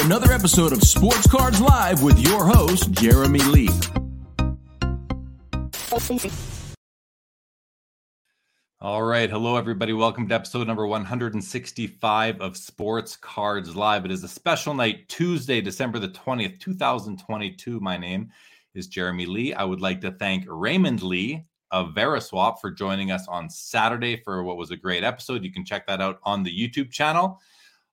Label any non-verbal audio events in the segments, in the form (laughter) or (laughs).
another episode of Sports Cards Live with your host, Jeremy Lee. All right. Hello, everybody. Welcome to episode number 165 of Sports Cards Live. It is a special night, Tuesday, December the 20th, 2022. My name is Jeremy Lee. I would like to thank Raymond Lee of Veriswap for joining us on Saturday for what was a great episode. You can check that out on the YouTube channel.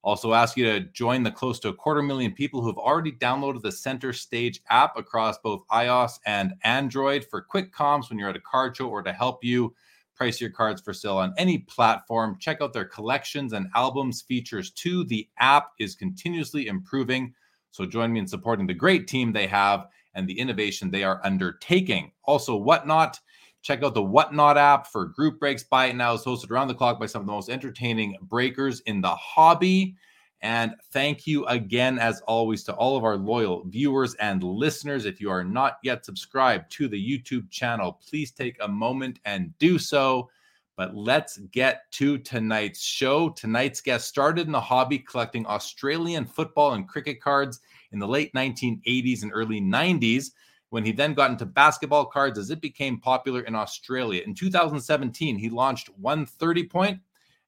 Also, ask you to join the close to a quarter million people who have already downloaded the Center Stage app across both iOS and Android for quick comps when you're at a card show or to help you price your cards for sale on any platform. Check out their collections and albums features too. The app is continuously improving. So join me in supporting the great team they have and the innovation they are undertaking. Also, Whatnot. Check out the Whatnot app for group breaks. Buy it now. It's hosted around the clock by some of the most entertaining breakers in the hobby. And thank you again, as always, to all of our loyal viewers and listeners. If you are not yet subscribed to the YouTube channel, please take a moment and do so. But let's get to tonight's show. Tonight's guest started in the hobby collecting Australian football and cricket cards in the late 1980s and early 90s when he then got into basketball cards as it became popular in Australia. In 2017, he launched 130 Point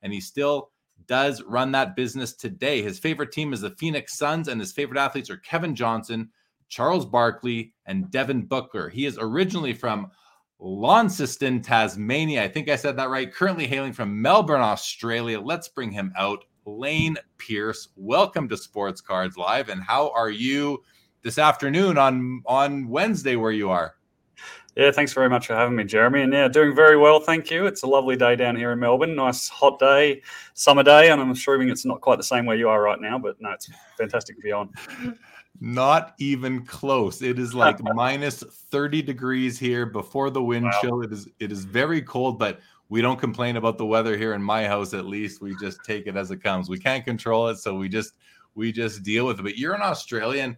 and he still does run that business today. His favorite team is the Phoenix Suns, and his favorite athletes are Kevin Johnson, Charles Barkley, and Devin Booker. He is originally from Launceston, Tasmania. I think I said that right. Currently hailing from Melbourne, Australia. Let's bring him out. Laine Pearce, welcome to Sports Cards Live. And how are you this afternoon on on Wednesday where you are? Yeah, thanks very much for having me, Jeremy. And yeah, doing very well, thank you. It's a lovely day down here in Melbourne. Nice hot day, summer day, and I'm assuming it's not quite the same where you are right now, but no, it's fantastic to be on. Not even close. It is like (laughs) minus 30 degrees here before the wind wow. chill. It is it is very cold, but we don't complain about the weather here in my house at least. We just take it as it comes. We can't control it, so we just we just deal with it. But you're an Australian.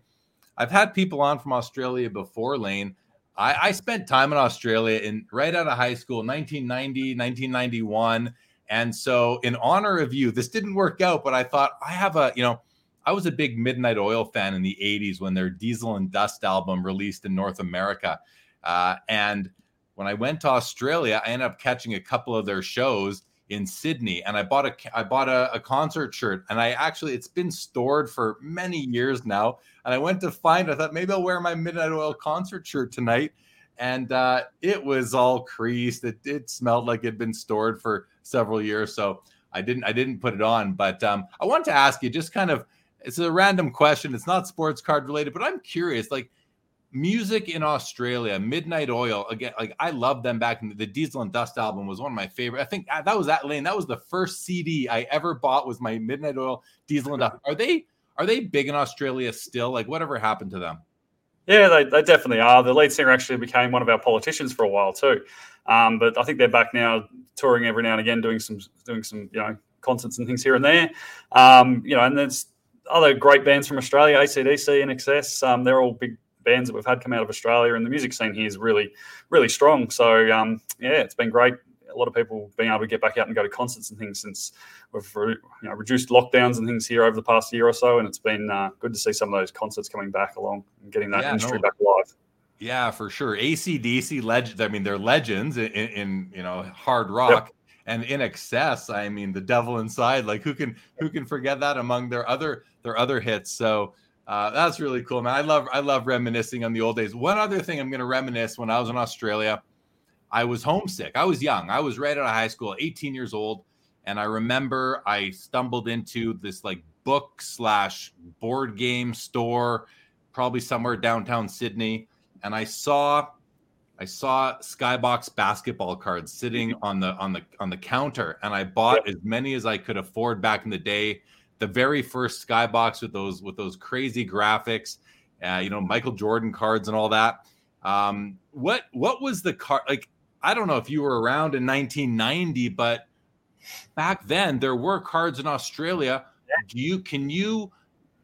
I've had people on from Australia before, Laine I, I spent time in Australia in right out of high school, 1990, 1991. And so, in honor of you, this didn't work out, but I thought I have a, you know, I was a big Midnight Oil fan in the 80s when their Diesel and Dust album released in North America. Uh, and when I went to Australia, I ended up catching a couple of their shows in Sydney, and I bought a I bought a, a, concert shirt, and I actually it's been stored for many years now, and I went to find. I thought maybe I'll wear my Midnight Oil concert shirt tonight, and uh, it was all creased. It, it smelled like it'd been stored for several years, so I didn't I didn't put it on. But um, I want to ask you, just kind of, it's a random question. It's not sports card related, but I'm curious, like music in Australia, Midnight Oil. Again, like I love them back in the, the, Diesel and Dust album was one of my favorite. I think uh, that was that Laine. That was the first CD I ever bought was my Midnight Oil Diesel and Dust. Are they are they big in Australia still? Like whatever happened to them? Yeah, they, they definitely are. The lead singer actually became one of our politicians for a while too. Um, but I think they're back now touring every now and again, doing some doing some you know concerts and things here and there. Um, you know, and there's other great bands from Australia, ACDC, INXS. Um, they're all big bands that we've had come out of Australia, and the music scene here is really, really strong. So um, yeah, it's been great. A lot of people being able to get back out and go to concerts and things since we've you know, reduced lockdowns and things here over the past year or so, and it's been uh, good to see some of those concerts coming back along and getting that yeah, industry no. back alive. Yeah, for sure. ACDC legend. I mean, they're legends in, in you know hard rock. Yep and INXS. i mean the devil inside like who can who can forget that among their other their other hits so uh, that's really cool, man. I love I love reminiscing on the old days. One other thing I'm going to reminisce when I was in Australia, I was homesick. I was young. I was right out of high school, 18 years old, and I remember I stumbled into this like book slash board game store, probably somewhere downtown Sydney, and I saw I saw Skybox basketball cards sitting on the on the on the counter, and I bought as many as I could afford back in the day the very first skybox with those with those crazy graphics, uh, you know, Michael Jordan cards and all that. Um, what what was the card like? I don't know if you were around in 1990, but back then there were cards in Australia do you can you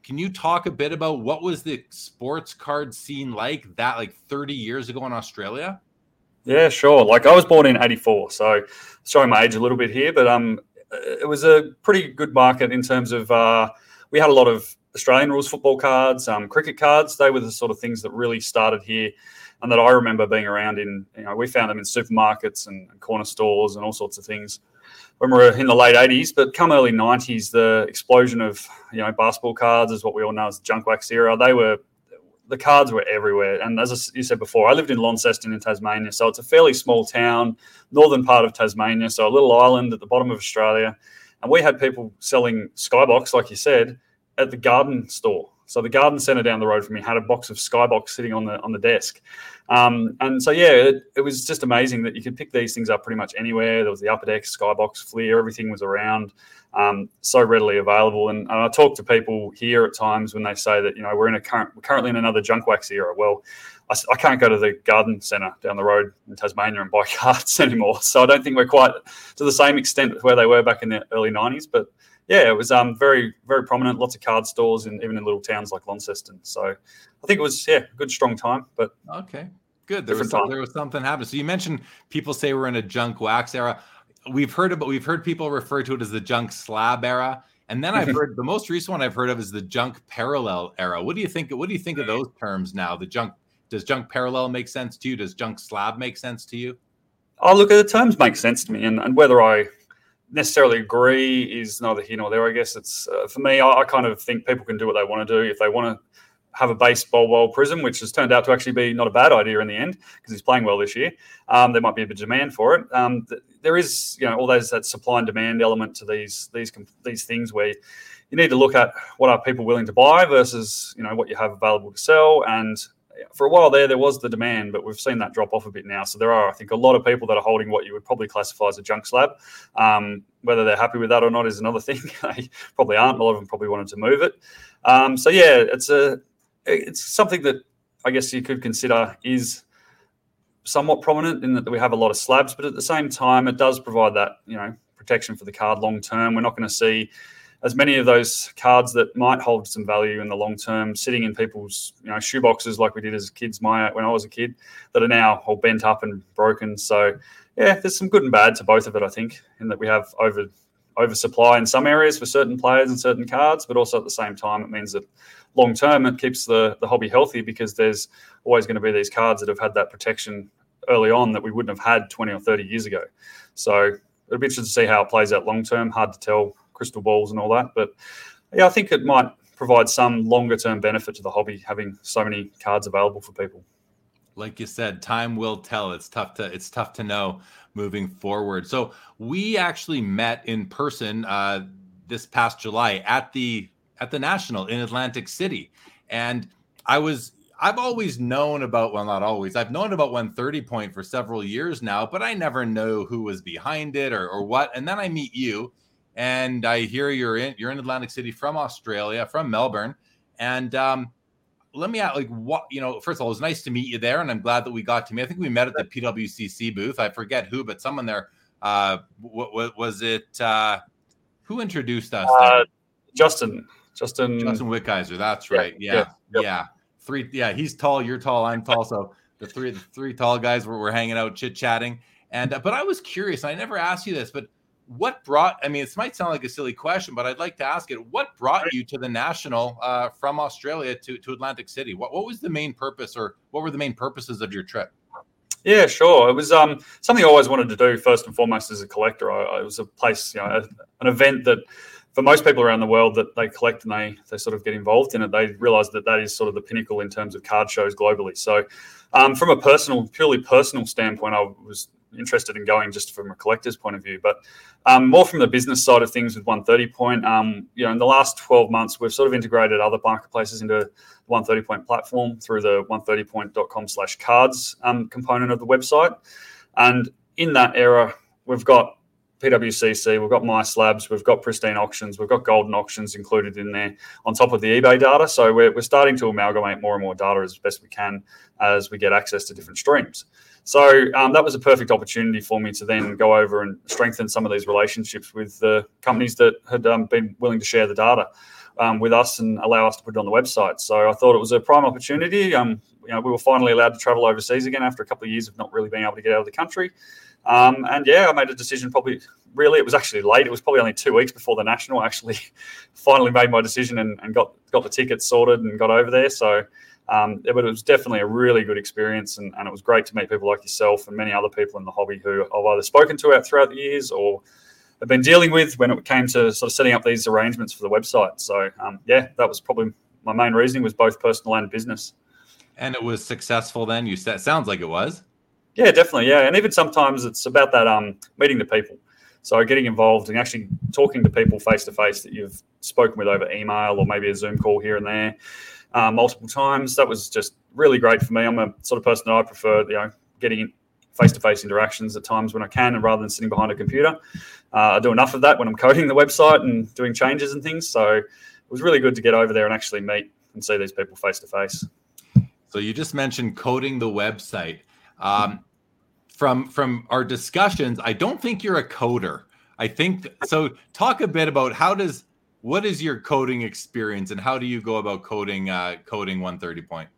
can you talk a bit about what was the sports card scene like that like 30 years ago in Australia? Yeah, sure. Like I was born in '84, so showing my age a little bit here, but um, it was a pretty good market in terms of uh, we had a lot of Australian rules football cards, um, cricket cards. They were the sort of things that really started here, and that I remember being around in. You know, we found them in supermarkets and, and corner stores and all sorts of things when we were in the late 80s. But come early 90s, the explosion of you know basketball cards is what we all know as the junk wax era. They were the cards were everywhere. And as you said before, I lived in Launceston in Tasmania, so it's a fairly small town, northern part of Tasmania, so a little island at the bottom of Australia. And we had people selling Skybox, like you said, at the garden store. So the garden centre down the road from me had a box of Skybox sitting on the on the desk. Um, and so, yeah, it, it, was just amazing that you could pick these things up pretty much anywhere. There was the Upper Deck, Skybox, Fleer, everything was around, um, so readily available. And, and, I talk to people here at times when they say that, you know, we're in a current, we're currently in another junk wax era. Well, I, can't go to the garden centre down the road in Tasmania and buy (laughs) cards anymore. So I don't think we're quite to the same extent where they were back in the early 90s. But yeah, it was um, very, very prominent. Lots of card stores, and even in little towns like Launceston. So, I think it was yeah, a good strong time. But okay, good. There was some, there was something happening. So you mentioned people say we're in a junk wax era. We've heard about we've heard people refer to it as the junk slab era, and then I've heard the most recent one I've heard of is the junk parallel era. What do you think? What do you think of those terms now? The junk does junk parallel make sense to you? Does junk slab make sense to you? Oh, look, the terms make sense to me, and, and whether I necessarily agree is neither here nor there. I guess it's uh, for me. I, I, kind of think people can do what they want to do. If they want to have a baseball ball prism, which has turned out to actually be not a bad idea in the end because he's playing well this year, um, there might be a bit of demand for it. Um, th- there is, you know, all those that supply and demand element to these these these things where you need to look at what are people willing to buy versus you know what you have available to sell and for a while there, there was the demand, but we've seen that drop off a bit now. So there are, I think, a lot of people that are holding what you would probably classify as a junk slab. Um, whether they're happy with that or not is another (laughs) thing. they probably aren't. A lot of them probably wanted to move it. Um, so yeah, it's a it's something that I guess you could consider is somewhat prominent in that we have a lot of slabs, but at the same time, it does provide that you know protection for the card long term. We're not going to see as many of those cards that might hold some value in the long term sitting in people's you know shoeboxes like we did as kids my when I was a kid that are now all bent up and broken. So yeah there's some good and bad to both of it I think in that we have over oversupply in some areas for certain players and certain cards but also at the same time it means that long term it keeps the, the hobby healthy because there's always going to be these cards that have had that protection early on that we wouldn't have had 20 or 30 years ago. So it'll be interesting to see how it plays out long term. Hard to tell crystal balls and all that. But yeah, I think it might provide some longer term benefit to the hobby having so many cards available for people. Like you said, time will tell. It's tough to it's tough to know moving forward. So we actually met in person uh, this past July at the at the National in Atlantic City, and I was I've always known about well not always I've known about 130 point for several years now, but I never know who was behind it or or what. And then I meet you and I hear you're in you're in Atlantic City from Australia, from Melbourne, and um, let me ask, like, what you know? First of all, it was nice to meet you there, and I'm glad that we got to meet. I think we met at the PWCC booth. I forget who, but someone there. Uh, what, was it? Uh, who introduced us? Uh, Justin. Justin. Justin Whitgeiser. That's right. Yeah. Yeah. yeah. yeah. Three. Yeah. He's tall. You're tall. I'm tall. So the three, the three tall guys were, were hanging out, chit chatting. And uh, but I was curious. I never asked you this, but what brought i mean this might sound like a silly question but i'd like to ask it. What brought you to the national uh, from australia to, to atlantic city? What, what was the main purpose or what were the main purposes of your trip? Yeah sure. It was um, something i always wanted to do first and foremost as a collector. I, it was a place you know a, an event that for most people around the world that they collect and they they sort of get involved in it they realize that that is sort of the pinnacle in terms of card shows globally. So um, from a personal purely personal standpoint i was interested in going just from a collector's point of view. But um, more from the business side of things with 130 Point, um, you know, in the last 12 months, we've sort of integrated other marketplaces into the 130 Point platform through the 130point.com slash cards um, component of the website. And in that era, we've got PWCC, we've got MySlabs, we've got Pristine Auctions, we've got Goldin Auctions included in there on top of the eBay data. So we're, we're starting to amalgamate more and more data as best we can as we get access to different streams. So um, that was a perfect opportunity for me to then go over and strengthen some of these relationships with the companies that had um, been willing to share the data um, with us and allow us to put it on the website. So I thought it was a prime opportunity. Um, you know, we were finally allowed to travel overseas again after a couple of years of not really being able to get out of the country. Um, and yeah, I made a decision. Probably, really, it was actually late. It was probably only two weeks before the national. (laughs) Actually finally made my decision and, and got got the tickets sorted and got over there. So um, but it was definitely a really good experience, and, and, it was great to meet people like yourself and many other people in the hobby who I've either spoken to out throughout the years or have been dealing with when it came to sort of setting up these arrangements for the website. So um, yeah, that was probably my main reasoning was both personal and business. And it was successful then. You said sounds like it was. Yeah, definitely. Yeah, and even sometimes it's about that um, meeting the people. So getting involved and actually talking to people face to face that you've spoken with over email or maybe a Zoom call here and there uh, multiple times. That was just really great for me. I'm a sort of person that I prefer, you know, getting face-to-face interactions at times when I can, and rather than sitting behind a computer. Uh, I do enough of that when I'm (laughs) coding the website and doing changes and things. So it was really good to get over there and actually meet and see these people face to face. So you just mentioned coding the website. Um, from from our discussions, I don't think you're a coder. I think so. Talk a bit about how does what is your coding experience and how do you go about coding uh, coding 130 point?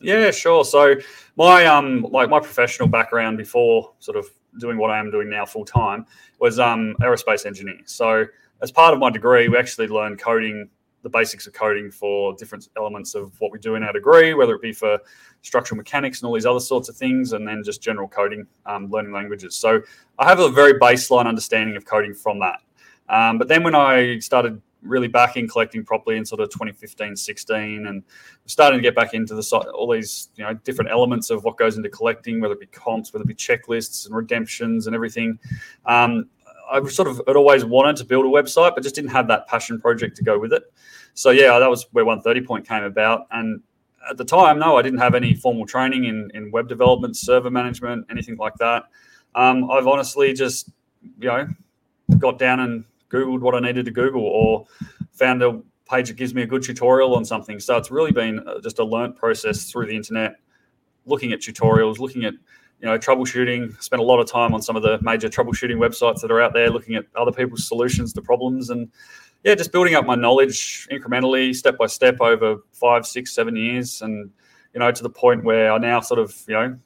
Yeah sure. So my um like my professional background before sort of doing what i am doing now full time was um aerospace engineer. So as part of my degree we actually learned coding the basics of coding for different elements of what we do in our degree whether it be for structural mechanics and all these other sorts of things and then just general coding um, learning languages. So i have a very baseline understanding of coding from that. Um, but then when i started really back in collecting properly in sort of 2015, 16, and starting to get back into the all these you know different elements of what goes into collecting, whether it be comps, whether it be checklists and redemptions and everything. Um, I sort of had always wanted to build a website, but just didn't have that passion project to go with it. So yeah, that was where 130 Point came about, and at the time, no, I didn't have any formal training in, in web development, server management, anything like that. Um, I've honestly just, you know, got down and Googled what I needed to Google or found a page that gives me a good tutorial on something. So it's really been uh, just a learnt process through the internet, looking at tutorials, looking at you know troubleshooting. Spent a lot of time on some of the major troubleshooting websites that are out there, looking at other people's solutions to problems, and yeah, just building up my knowledge incrementally, step by step over five, six, seven years, and you know to the point where I now sort of you know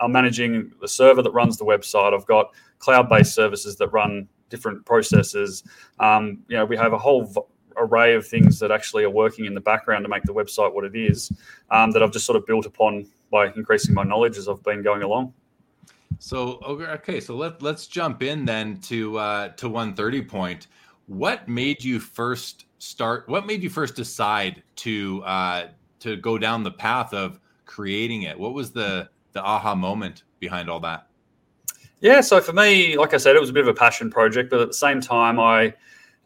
I'm managing the server that runs the website. I've got cloud-based services that run different processes. Um, you know, we have a whole v- array of things that actually are working in the background to make the website what it is um, that I've just sort of built upon by increasing my knowledge as I've been going along. So okay, so let let's jump in then to uh, to 130 point. What made you first start? What made you first decide to uh, to go down the path of creating it? What was the the aha moment behind all that? Yeah, so for me, like I said, it was a bit of a passion project, but at the same time, I,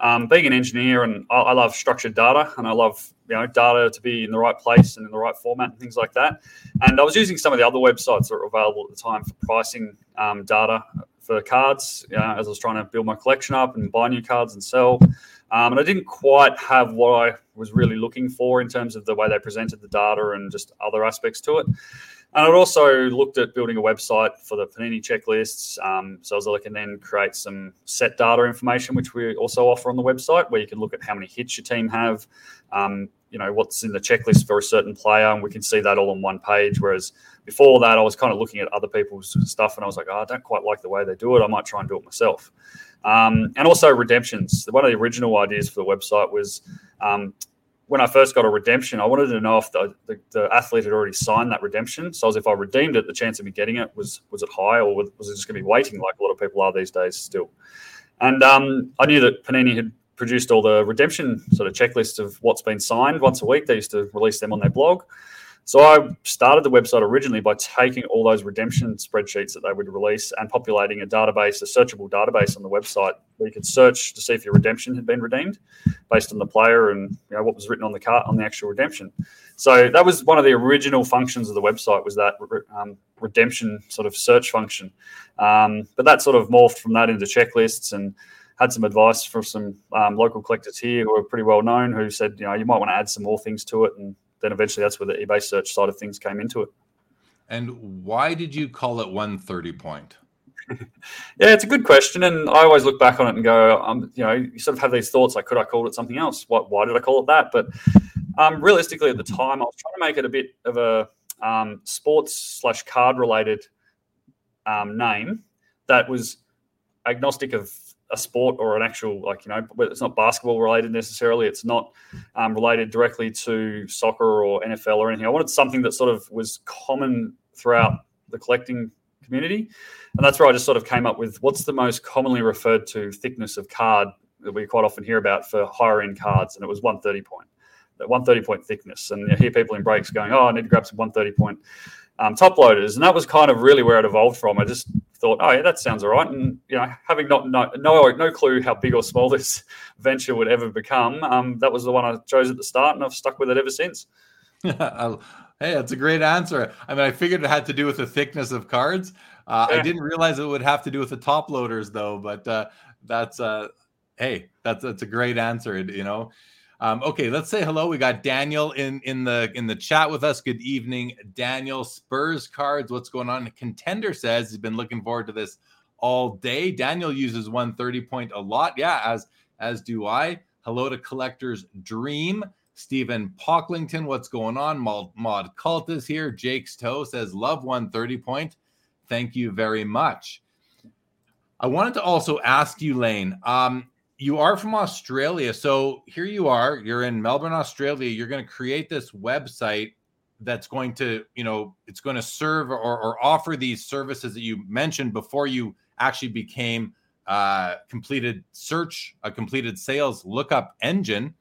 um, being an engineer, and I, I, love structured data, and I love you know data to be in the right place and in the right format and things like that. And I was using some of the other websites that were available at the time for pricing um, data for cards, you know, as I was trying to build my collection up and buy new cards and sell. Um, and I didn't quite have what I was really looking for in terms of the way they presented the data and just other aspects to it. And I'd also looked at building a website for the Panini checklists. Um, so I was looking then create some set data information, which we also offer on the website, where you can look at how many hits your team have, um, you know, what's in the checklist for a certain player, and we can see that all on one page. Whereas before that, I was kind of looking at other people's stuff, and I was like, oh, I don't quite like the way they do it. I might try and do it myself. Um, and also redemptions. One of the original ideas for the website was um, when I first got a redemption, I wanted to know if the, the, the, athlete had already signed that redemption. So as if I redeemed it, the chance of me getting it was was it high, or was, it just going to be waiting like a lot of people are these days still? And um, I knew that Panini had produced all the redemption sort of checklists of what's been signed once a week. They used to release them on their blog. So I started the website originally by taking all those redemption spreadsheets that they would release and populating a database, a searchable database on the website where you could search to see if your redemption had been redeemed based on the player and you know what was written on the cart on the actual redemption. So that was one of the original functions of the website was that um, redemption sort of search function. Um, but that sort of morphed from that into checklists and had some advice from some um, local collectors here who are pretty well known who said, you know, you might want to add some more things to it and then eventually that's where the eBay search side of things came into it. And why did you call it 130 point? (laughs) yeah, it's a good question, and I always look back on it and go, um, you know, you sort of have these thoughts like, could I call it something else? What? Why did I call it that? But um, realistically, at the time, I was trying to make it a bit of a um, sports slash card related um, name that was agnostic of a sport or an actual like you know it's not basketball related necessarily it's not um, related directly to soccer or nfl or anything. I wanted something that sort of was common throughout the collecting community. And that's where i just sort of came up with what's the most commonly referred to thickness of card that we quite often hear about for higher end cards and it was 130 point that 130 point thickness. And you hear people in breaks going oh i need to grab some 130 point um, top loaders, and that was kind of really where it evolved from. I just thought, oh yeah, that sounds all right, and you know, having not no no, no clue how big or small (laughs) this venture would ever become, um, that was the one I chose at the start, and I've stuck with it ever since. (laughs) hey, that's a great answer. I mean, I figured it had to do with the thickness of cards. Uh, yeah. I didn't realize it would have to do with the top loaders, though. But uh, that's uh, hey, that's that's a great answer. You know, um, okay, let's say hello. We got Daniel in in the in the chat with us. Good evening, Daniel. Spurs cards. What's going on? Contender says he's been looking forward to this all day. Daniel uses 130 point a lot. Yeah, as as do I. Hello to Collector's Dream. Stephen Pocklington, what's going on? Mod Cult is here. Jake's Toe says, Love 130 point. Thank you very much. I wanted to also ask you, Laine. Um, you are from Australia. So here you are, you're in Melbourne, Australia. You're going to create this website that's going to, you know, it's going to serve or, or offer these services that you mentioned before you actually became uh, completed search, a completed sales lookup engine.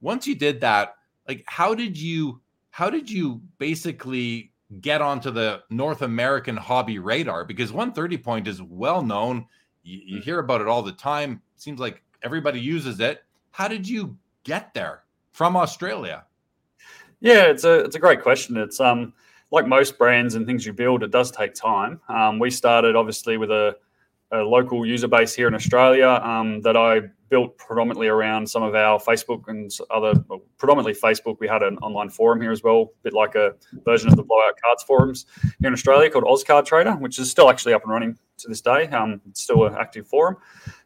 Once you did that, like how did you how did you basically get onto the North American hobby radar? Because 130 point is well known. You, you hear about it all the time seems like everybody uses it. How did you get there from Australia? Yeah, it's a it's a great question. It's um like most brands and things you build, it does take time. Um, we started obviously with a, a, local user base here in Australia um, that I built predominantly around some of our Facebook and other, well, predominantly Facebook. We had an online forum here as well, a bit like a version of the Blowout Cards forums here in Australia called Ozcard Trader, which is still actually up and running to this day. Um, it's still an active forum.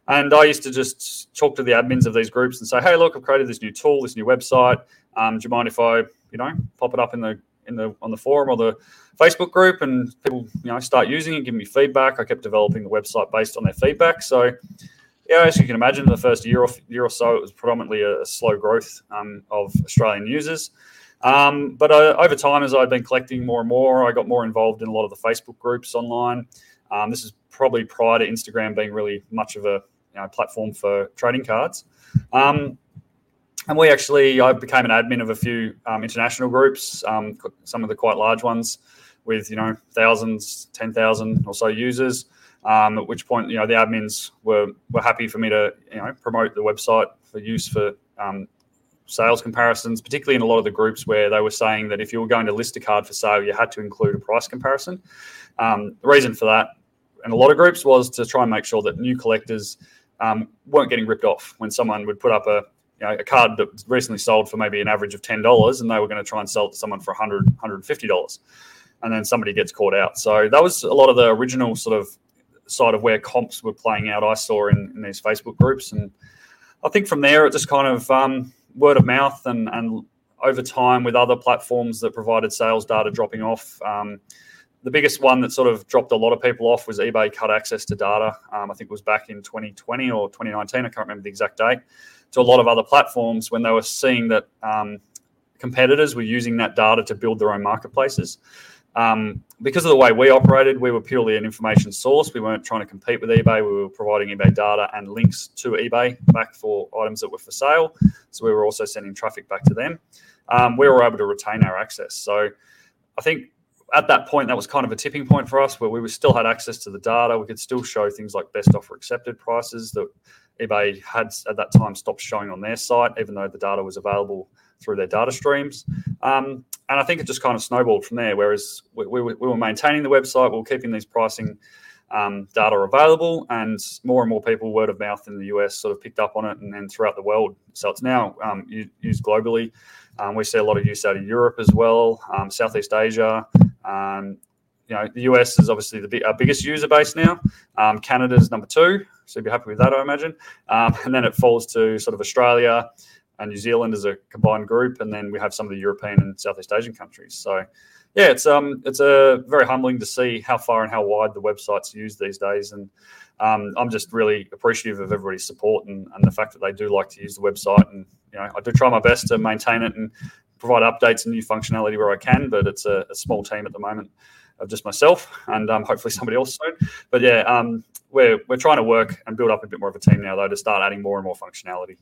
And I used to just talk to the admins of these groups and say, "Hey, look, I've created this new tool, this new website. Um, do you mind if I, you know, pop it up in the in the on the forum or the Facebook group and people, you know, start using it, give me feedback. I kept developing the website based on their feedback. So, yeah, as you can imagine, the first year or year or so, it was predominantly a, a slow growth um, of Australian users. Um, but uh, over time, as I've been collecting more and more, I got more involved in a lot of the Facebook groups online. Um, this is probably prior to Instagram being really much of a you know, platform for trading cards. Um, and we actually, I became an admin of a few um, international groups, um, some of the quite large ones with, you know, thousands, 10,000 or so users. Um, at which point, you know, the admins were, were happy for me to, you know, promote the website for use for um, sales comparisons, particularly in a lot of the groups where they were saying that if you were going to list a card for sale, you had to include a price comparison. Um, the reason for that in a lot of groups was to try and make sure that new collectors um, weren't getting ripped off when someone would put up a you know, a card that was recently sold for maybe an average of ten dollars, and they were going to try and sell it to someone for 100 150 dollars, and then somebody gets caught out. So that was a lot of the original sort of side of where comps were playing out. I saw in, in these Facebook groups, and I think from there it just kind of um, word of mouth and and over time with other platforms that provided sales data dropping off. Um, the biggest one that sort of dropped a lot of people off was eBay cut access to data. Um, I think it was back in 2020 or 2019. I can't remember the exact date. To a lot of other platforms when they were seeing that um, competitors were using that data to build their own marketplaces. Um, because of the way we operated, we were purely an information source. We weren't trying to compete with eBay. We were providing eBay data and links to eBay back for items that were for sale. So we were also sending traffic back to them. Um, we were able to retain our access. So I think at that point, that was kind of a tipping point for us where we still had access to the data. We could still show things like best offer accepted prices that eBay had at that time stopped showing on their site, even though the data was available through their data streams. Um, and I think it just kind of snowballed from there. Whereas we, we, we were maintaining the website, we were keeping these pricing um, data available, and more and more people, word of mouth in the US, sort of picked up on it, and then throughout the world. So it's now um, used globally. Um, we see a lot of use out of Europe as well, um, Southeast Asia, Um, you know, the US is obviously the our biggest user base now. Um, Canada's number two, so you'd be happy with that, I imagine. Um, (laughs) and then it falls to sort of Australia and New Zealand as a combined group, and then we have some of the European and Southeast Asian countries. So, yeah, it's um, it's a very humbling to see how far and how wide the website's used these days, and um, I'm just really appreciative of everybody's support and, and the fact that they do like to use the website. And you know, I do try my best to maintain it and provide updates and new functionality where I can, but it's a, a small team at the moment of just myself and um, hopefully somebody else soon. But yeah, um, we're we're trying to work and build up a bit more of a team now though to start adding more and more functionality.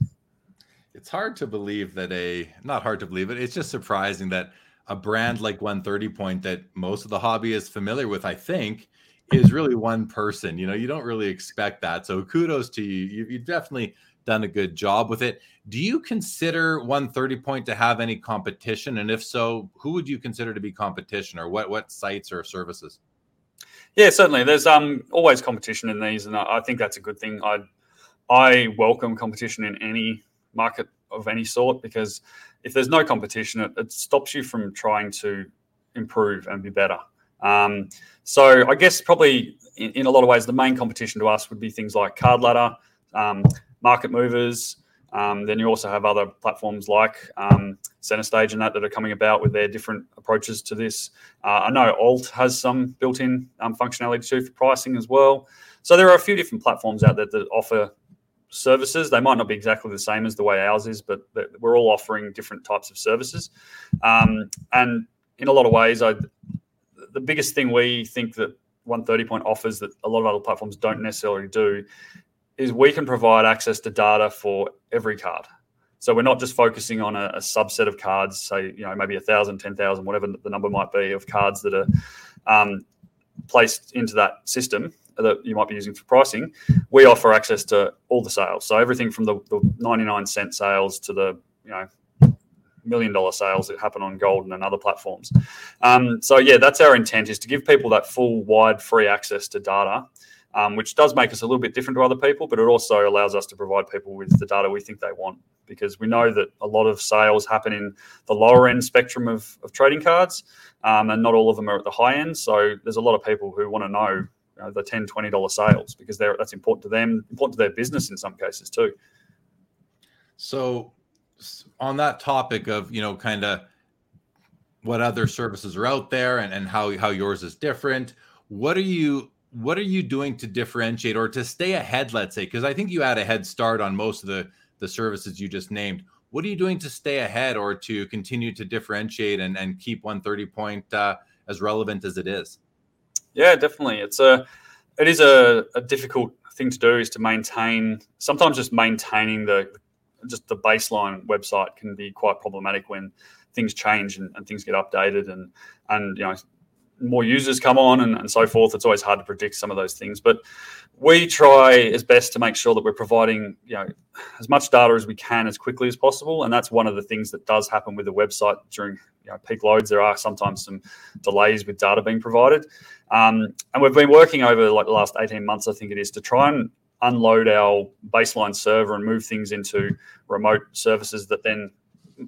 It's hard to believe that a not hard to believe it. It's just surprising that a brand like 130 Point that most of the hobby is familiar with, I think, is really one person. You know, you don't really expect that. So kudos to you. you you've definitely done a good job with it. Do you consider 130 point to have any competition? And if so, who would you consider to be competition or what what sites or services? Yeah, certainly. There's um always competition in these, and I, I think that's a good thing. I I welcome competition in any market of any sort because if there's no competition, it, it stops you from trying to improve and be better. Um, so I guess probably in, in, a lot of ways, the main competition to us would be things like Card Ladder, um, Market Movers. Um, then you also have other platforms like um, Center Stage and that that are coming about with their different approaches to this. Uh, I know Alt has some built-in um, functionality too for pricing as well. So there are a few different platforms out there that offer services. They might not be exactly the same as the way ours is, but, we're all offering different types of services. Um, and in a lot of ways, I the biggest thing we think that 130 point offers that a lot of other platforms don't necessarily do is we can provide access to data for every card. So we're not just focusing on a, a subset of cards, say, you know, maybe a thousand, ten thousand, whatever the number might be of cards that are um, placed into that system that you might be using for pricing. We offer access to all the sales. So everything from the, the 99 cent sales to the, you know, million dollar sales that happen on Goldin and other platforms. Um, so yeah, that's our intent is to give people that full, wide, free access to data, um, which does make us a little bit different to other people, but it also allows us to provide people with the data we think they want because we know that a lot of sales happen in the lower end spectrum of, of trading cards, um, and not all of them are at the high end. So there's a lot of people who want to know, you know the 10 $20 sales because that's important to them, important to their business in some cases too. So on that topic of you know kind of what other services are out there and, and how how yours is different what are you what are you doing to differentiate or to stay ahead let's say? Because i think you had a head start on most of the the services you just named. What are you doing to stay ahead or to continue to differentiate and, and keep 130 point uh, as relevant as it is? Yeah definitely. It's a it is a, a difficult thing to do is to maintain sometimes just maintaining the just the baseline website can be quite problematic when things change and, and things get updated and and you know more users come on and, and so forth. It's always hard to predict some of those things, but we try as best to make sure that we're providing you know as much data as we can as quickly as possible. And that's one of the things that does happen with the website during you know, peak loads. There are sometimes some delays with data being provided, um, and we've been working over like the last eighteen months, I think it is, to try and unload our baseline server and move things into remote services that then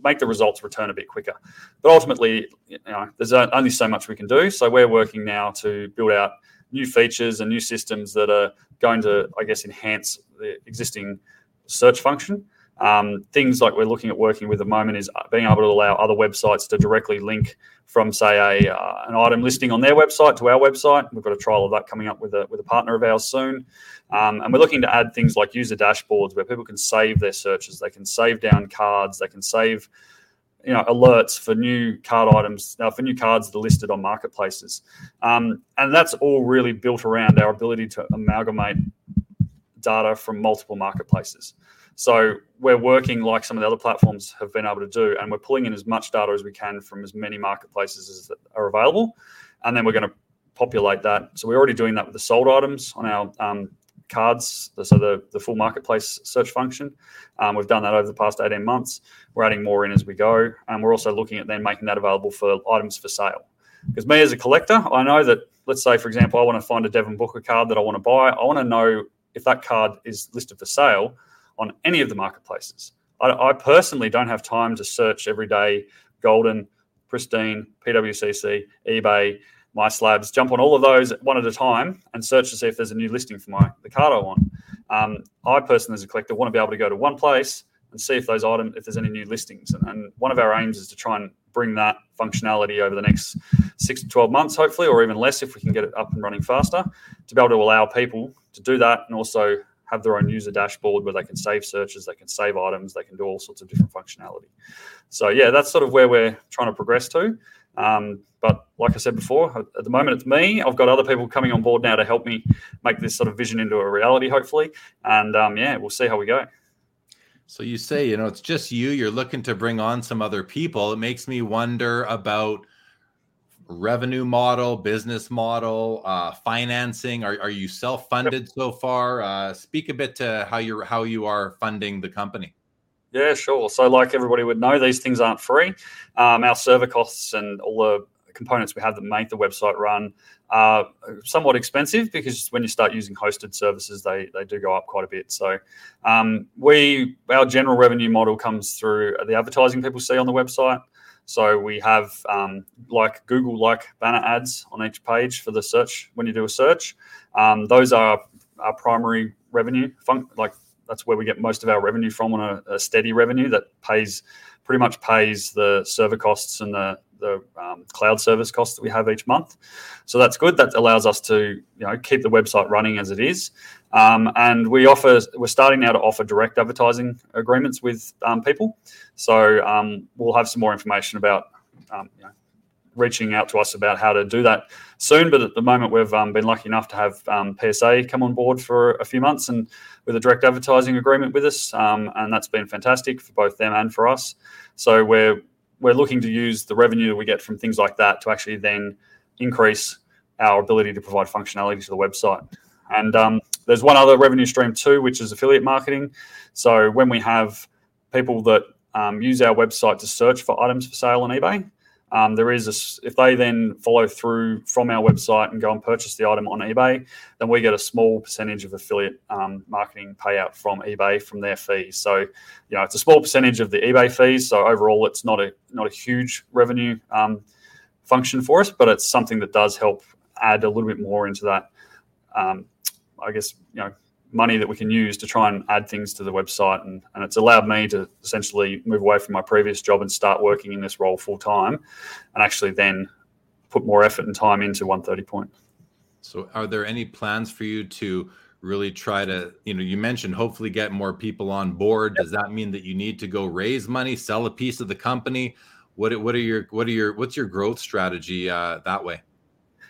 make the results return a bit quicker. But ultimately, you know, there's only so much we can do. So we're working now to build out new features and new systems that are going to, I guess, enhance the existing search function. Um, things like we're looking at working with at the moment is being able to allow other websites to directly link from, say, a, uh, an item listing on their website to our website. We've got a trial of that coming up with a, with a partner of ours soon. Um, and we're looking to add things like user dashboards where people can save their searches. They can save down cards. They can save you know alerts for new card items uh, for new cards that are listed on marketplaces um, and that's all really built around our ability to amalgamate data from multiple marketplaces so we're working like some of the other platforms have been able to do, and we're pulling in as much data as we can from as many marketplaces as are available, and then we're going to populate that. So we're already doing that with the sold items on our um, cards, so the, the full marketplace search function. Um, we've done that over the past 18 months. We're adding more in as we go. And we're also looking at then making that available for items for sale. Because me as a collector, I know that, let's say, for example, I want to find a Devin Booker card that I want to buy. I want to know if that card is listed for sale on any of the marketplaces. I, I personally don't have time to search every day Goldin, Pristine, PWCC, eBay, MySlabs, jump on all of those one at a time and search to see if there's a new listing for my the card I want. Um, I personally, as a collector, want to be able to go to one place and see if those items, if there's any new listings. And, and, one of our aims is to try and bring that functionality over the next six to 12 months, hopefully, or even less if we can get it up and running faster, to be able to allow people to do that and also have their own user dashboard where they can save searches, they can save items, they can do all sorts of different functionality. So yeah, that's sort of where we're trying to progress to. Um, but like I said before, at the moment it's me. I've got other people coming on board now to help me make this sort of vision into a reality, hopefully. And um, yeah, we'll see how we go. So you say, you know, it's just you, you're looking to bring on some other people. It makes me wonder about revenue model, business model, uh, financing. Are, are you self-funded so far? Uh, speak a bit to how you're how you are funding the company. Yeah, sure. So, like everybody would know, these things aren't free. Um, our server costs and all the components we have that make the website run are somewhat expensive because when you start using hosted services, they they do go up quite a bit. So um, we our general revenue model comes through the advertising people see on the website. So we have um, like Google like banner ads on each page for the search when you do a search. Um, those are our primary revenue. Like that's where we get most of our revenue from on a, a steady revenue that pays pretty much pays the server costs and the the um, cloud service costs that we have each month. So that's good. That allows us to you know keep the website running as it is. Um, and we offer we're starting now to offer direct advertising agreements with um, people. So um, we'll have some more information about um, you know, reaching out to us about how to do that soon. But at the moment, we've um, been lucky enough to have um, PSA come on board for a few months and with a direct advertising agreement with us, um, and that's been fantastic for both them and for us. So we're we're looking to use the revenue that we get from things like that to actually then increase our ability to provide functionality to the website. And um, there's one other revenue stream too, which is affiliate marketing. So when we have people that um, use our website to search for items for sale on eBay, um, there is a, if they then follow through from our website and go and purchase the item on eBay, then we get a small percentage of affiliate um, marketing payout from eBay from their fees. So, you know, it's a small percentage of the eBay fees. So overall, it's not a not a huge revenue um, function for us, but it's something that does help add a little bit more into that. Um, I guess you know money that we can use to try and add things to the website. And, and it's allowed me to essentially move away from my previous job and start working in this role full time and actually then put more effort and time into 130 point. So, are there any plans for you to really try to, you know, you mentioned hopefully get more people on board? Does that mean that you need to go raise money, sell a piece of the company? What, what are your, what are your, what's your growth strategy uh, that way?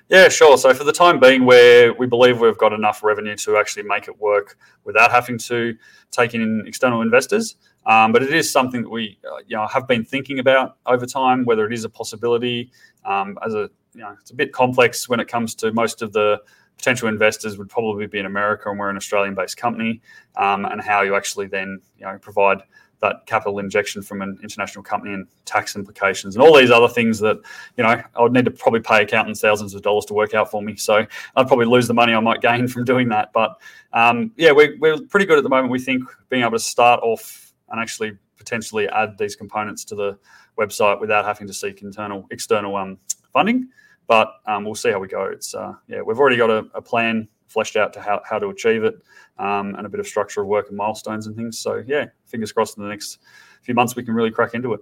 Yeah, sure. So for the time being, where we believe we've got enough revenue to actually make it work without having to take in external investors, um, but it is something that we uh, you know have been thinking about over time, whether it is a possibility. Um, as a you know, it's a bit complex when it comes to most of the potential investors would probably be in America, and we're an Australian-based company, um, and how you actually then you know provide that capital injection from an international company and tax implications and all these other things that you know I would need to probably pay accountants thousands of dollars to work out for me. So I'd probably lose the money I might gain from doing that. But um, yeah, we're, we're pretty good at the moment. We think being able to start off and actually potentially add these components to the website without having to seek internal external um, funding. But um, we'll see how we go. It's uh, yeah, we've already got a, a plan fleshed out to how, how to achieve it um, and a bit of structure of work and milestones and things. So yeah, fingers crossed in the next few months we can really crack into it.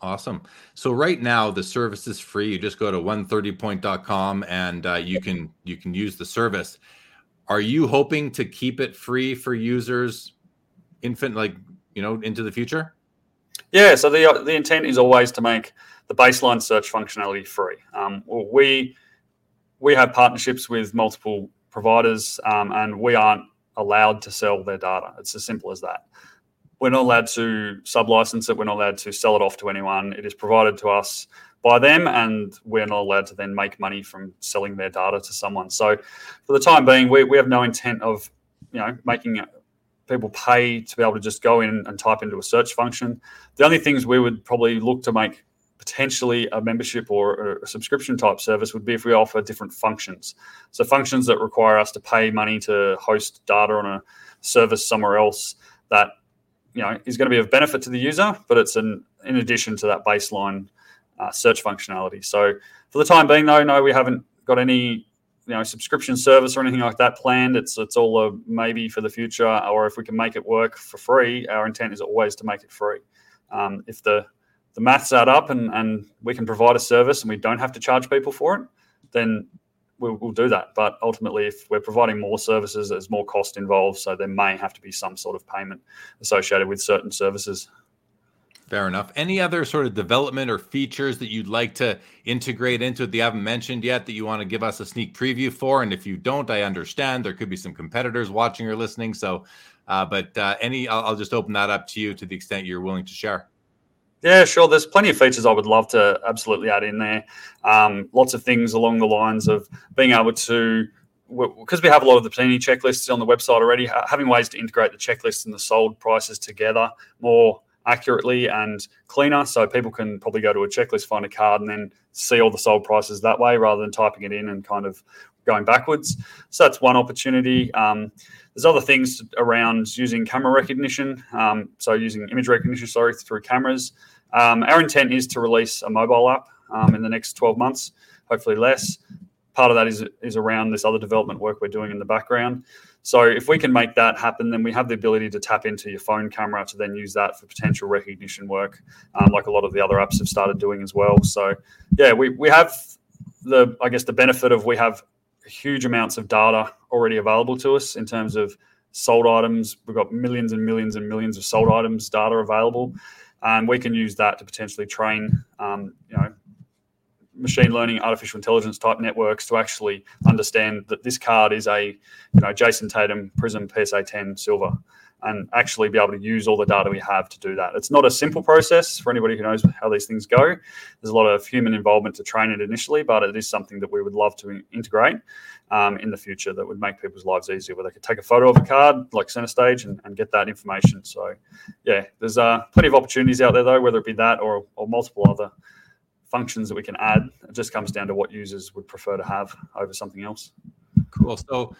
Awesome. So right now the service is free. You just go to 130point.com and uh, you can you can use the service. Are you hoping to keep it free for users infant like you know into the future? Yeah, so the the intent is always to make the baseline search functionality free. Um, we we have partnerships with multiple providers, um, and we aren't allowed to sell their data. It's as simple as that. We're not allowed to sublicense it. We're not allowed to sell it off to anyone. It is provided to us by them, and we're not allowed to then make money from selling their data to someone. So, for the time being, we, we have no intent of, you know, making people pay to be able to just go in and type into a search function. The only things we would probably look to make potentially a membership or a subscription type service would be if we offer different functions. So functions that require us to pay money to host data on a service somewhere else that you know is going to be of benefit to the user, but it's an in addition to that baseline uh, search functionality. So for the time being, though, no, we haven't got any you know subscription service or anything like that planned. It's it's all a maybe for the future, or if we can make it work for free. Our intent is always to make it free. Um, if the the maths add up and, and we can provide a service and we don't have to charge people for it, then we'll, we'll do that. But ultimately, if we're providing more services, there's more cost involved. So there may have to be some sort of payment associated with certain services. Fair enough. Any other sort of development or features that you'd like to integrate into it that you haven't mentioned yet that you want to give us a sneak preview for? And if you don't, I understand there could be some competitors watching or listening. So, uh, but uh, any, I'll, I'll just open that up to you to the extent you're willing to share. Yeah, sure. There's plenty of features I would love to absolutely add in there. Um, lots of things along the lines of being able to, because we have a lot of the Panini checklists on the website already, having ways to integrate the checklists and the sold prices together more accurately and cleaner. So people can probably go to a checklist, find a card, and then see all the sold prices that way rather than typing it in and kind of going backwards. So that's one opportunity. Um, there's other things around using camera recognition. Um, so using image recognition, sorry, through cameras. Um, our intent is to release a mobile app um, in the next 12 months, hopefully less. Part of that is, is around this other development work we're doing in the background. So if we can make that happen, then we have the ability to tap into your phone camera to then use that for potential recognition work, um, like a lot of the other apps have started doing as well. So yeah, we, we have the I guess the benefit of we have huge amounts of data already available to us in terms of sold items. We've got millions and millions and millions of sold items data available. And we can use that to potentially train, um, you know, machine learning, artificial intelligence type networks to actually understand that this card is a, you know, Jayson Tatum Prism PSA 10 silver and actually be able to use all the data we have to do that. It's not a simple process for anybody who knows how these things go. There's a lot of human involvement to train it initially, but it is something that we would love to integrate um, in the future that would make people's lives easier, where they could take a photo of a card like center stage and, and get that information. So, yeah, there's uh, plenty of opportunities out there though, whether it be that or, or multiple other functions that we can add. It just comes down to what users would prefer to have over something else. Cool. So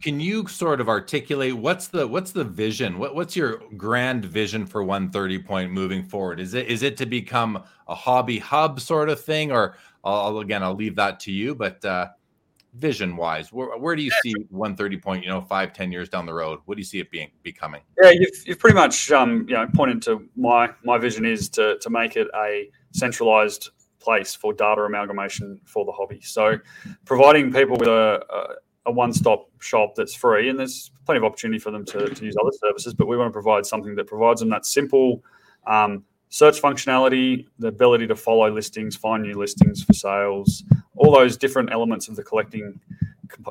can you sort of articulate what's the what's the vision? What what's your grand vision for 130 point moving forward? Is it is it to become a hobby hub sort of thing, or I'll, again I'll leave that to you. But uh, vision wise, where, where do you see 130 point? You know, five ten years down the road, what do you see it being becoming? Yeah, you've, you've pretty much um, you know pointed to my my vision is to to make it a centralized place for data amalgamation for the hobby. So, providing people with a, a, a one-stop shop that's free, and there's plenty of opportunity for them to, to, use other services, but we want to provide something that provides them that simple um, search functionality, the ability to follow listings, find new listings for sales, all those different elements of the collecting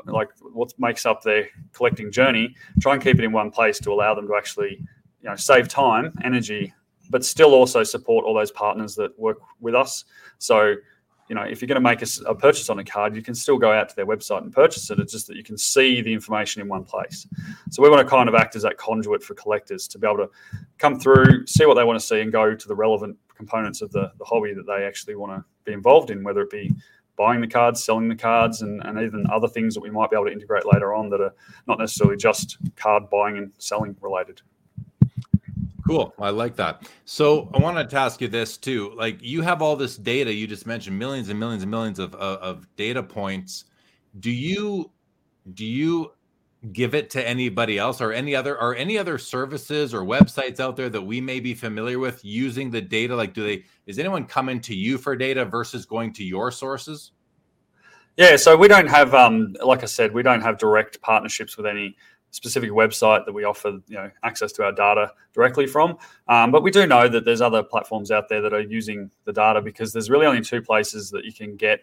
like what makes up their collecting journey try and keep it in one place to allow them to actually you know save time energy but still also support all those partners that work with us. So, you know, if you're going to make a, a, purchase on a card, you can still go out to their website and purchase it. It's just that you can see the information in one place. So we want to kind of act as that conduit for collectors to be able to come through, see what they want to see, and go to the relevant components of the, the hobby that they actually want to be involved in, whether it be buying the cards, selling the cards, and, and even other things that we might be able to integrate later on that are not necessarily just card buying and selling related. Cool. I like that. So I wanted to ask you this too. Like you have all this data, you just mentioned millions and millions and millions of, of, of data points. Do you do you give it to anybody else or any other or any other services or websites out there that we may be familiar with using the data? Like do they is anyone coming to you for data versus going to your sources? Yeah, so we don't have um like I said, we don't have direct partnerships with any specific website that we offer you know access to our data directly from. Um, but we do know that there's other platforms out there that are using the data because there's really only two places that you can get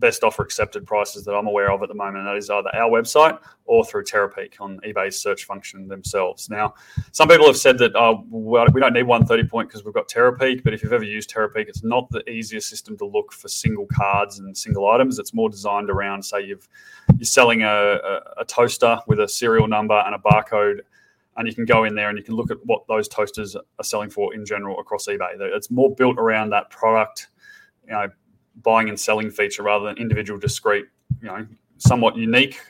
best offer accepted prices that I'm aware of at the moment. That is either our website or through Terapeak on eBay's search function themselves. Now, some people have said that oh, well, we don't need 130 point because we've got Terapeak, but if you've ever used Terapeak, it's not the easiest system to look for single cards and single items. It's more designed around, say, you've you're selling a, a, a toaster with a serial number and a barcode and you can go in there and you can look at what those toasters are selling for in general across eBay. It's more built around that product, you know, buying and selling feature rather than individual discrete, you know, somewhat unique,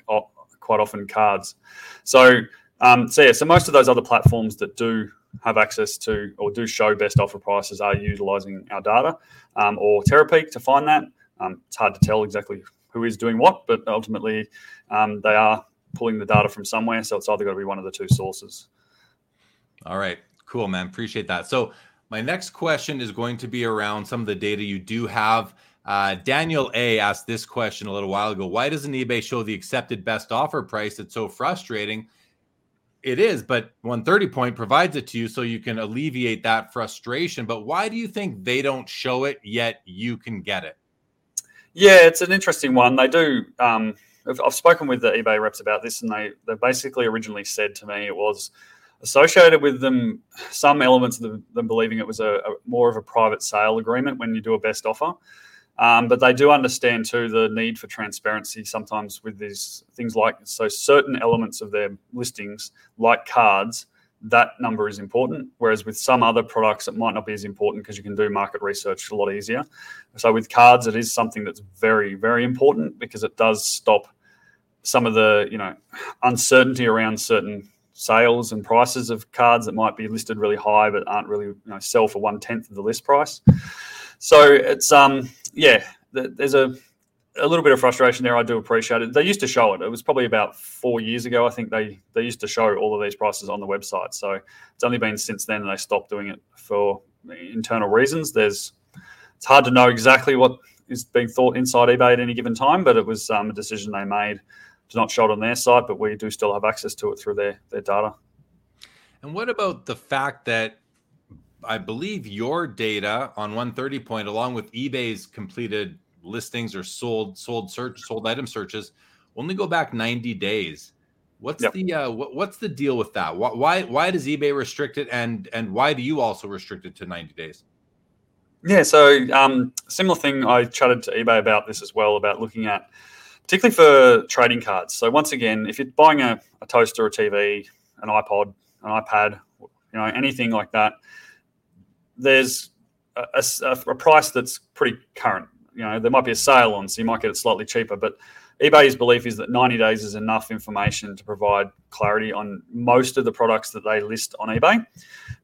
quite often cards. So, um, so yeah, so most of those other platforms that do have access to or do show best offer prices are utilizing our data um, or Terapeak to find that. Um, it's hard to tell exactly who is doing what, but ultimately um, they are pulling the data from somewhere. So it's either got to be one of the two sources. All right, cool, man. Appreciate that. So my next question is going to be around some of the data you do have. Uh, Daniel A asked this question a little while ago. Why doesn't eBay show the accepted best offer price? It's so frustrating. It is, but 130 point provides it to you so you can alleviate that frustration. But why do you think they don't show it yet you can get it? Yeah, it's an interesting one. They do. Um, I've, I've spoken with the eBay reps about this, and they they basically originally said to me it was associated with them some elements of the, them believing it was a, a, more of a private sale agreement when you do a best offer. Um, but they do understand too the need for transparency sometimes with these things like so certain elements of their listings, like cards, that number is important. Whereas with some other products, it might not be as important because you can do market research a lot easier. So with cards, it is something that's very, very important because it does stop some of the you know uncertainty around certain sales and prices of cards that might be listed really high but aren't really you know sell for one tenth of the list price. So it's um yeah, there's a a little bit of frustration there. I do appreciate it. They used to show it. It was probably about four years ago. I think they they used to show all of these prices on the website. So it's only been since then they stopped doing it for internal reasons. There's it's hard to know exactly what is being thought inside eBay at any given time, but it was um, a decision they made to not show it on their site, but we do still have access to it through their their data. And what about the fact that I believe your data on 130 point, along with eBay's completed listings or sold sold search sold item searches, only go back 90 days. What's yep. the uh, what, what's the deal with that? Why, why why does eBay restrict it, and and why do you also restrict it to 90 days? Yeah, so um, similar thing. I chatted to eBay about this as well about looking at particularly for trading cards. So once again, if you're buying a, a toaster, a TV, an iPod, an iPad, you know anything like that there's a, a, a, price that's pretty current. You know, there might be a sale on, so you might get it slightly cheaper. But eBay's belief is that 90 days is enough information to provide clarity on most of the products that they list on eBay.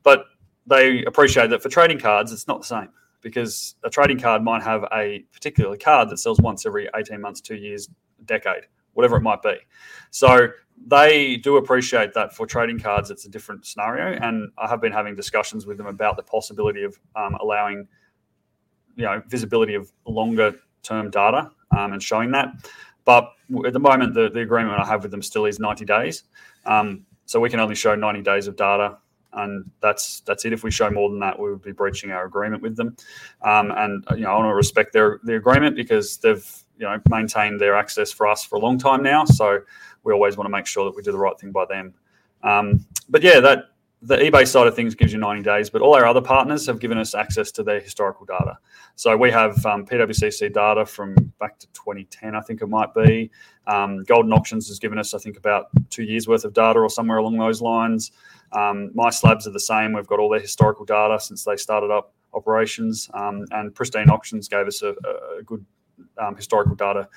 But they appreciate that for trading cards, it's not the same because a trading card might have a particular card that sells once every 18 months, two years, decade, whatever it might be. So they do appreciate that for trading cards, it's a different scenario. And I have been having discussions with them about the possibility of um, allowing, you know, visibility of longer term data um, and showing that. But at the moment, the, the agreement I have with them still is 90 days. Um, so we can only show 90 days of data. And that's that's it. If we show more than that, we would be breaching our agreement with them. Um, and you know, I want to respect their the agreement because they've you know maintained their access for us for a long time now. So we always want to make sure that we do the right thing by them. Um, but yeah, that the eBay side of things gives you 90 days, but all our other partners have given us access to their historical data. So we have um, PWCC data from back to 2010, I think it might be. Um, Goldin Auctions has given us, I think, about two years worth of data or somewhere along those lines. Um, MySlabs are the same. We've got all their historical data since they started up operations. Um, and Pristine Auctions gave us a, a good um, historical data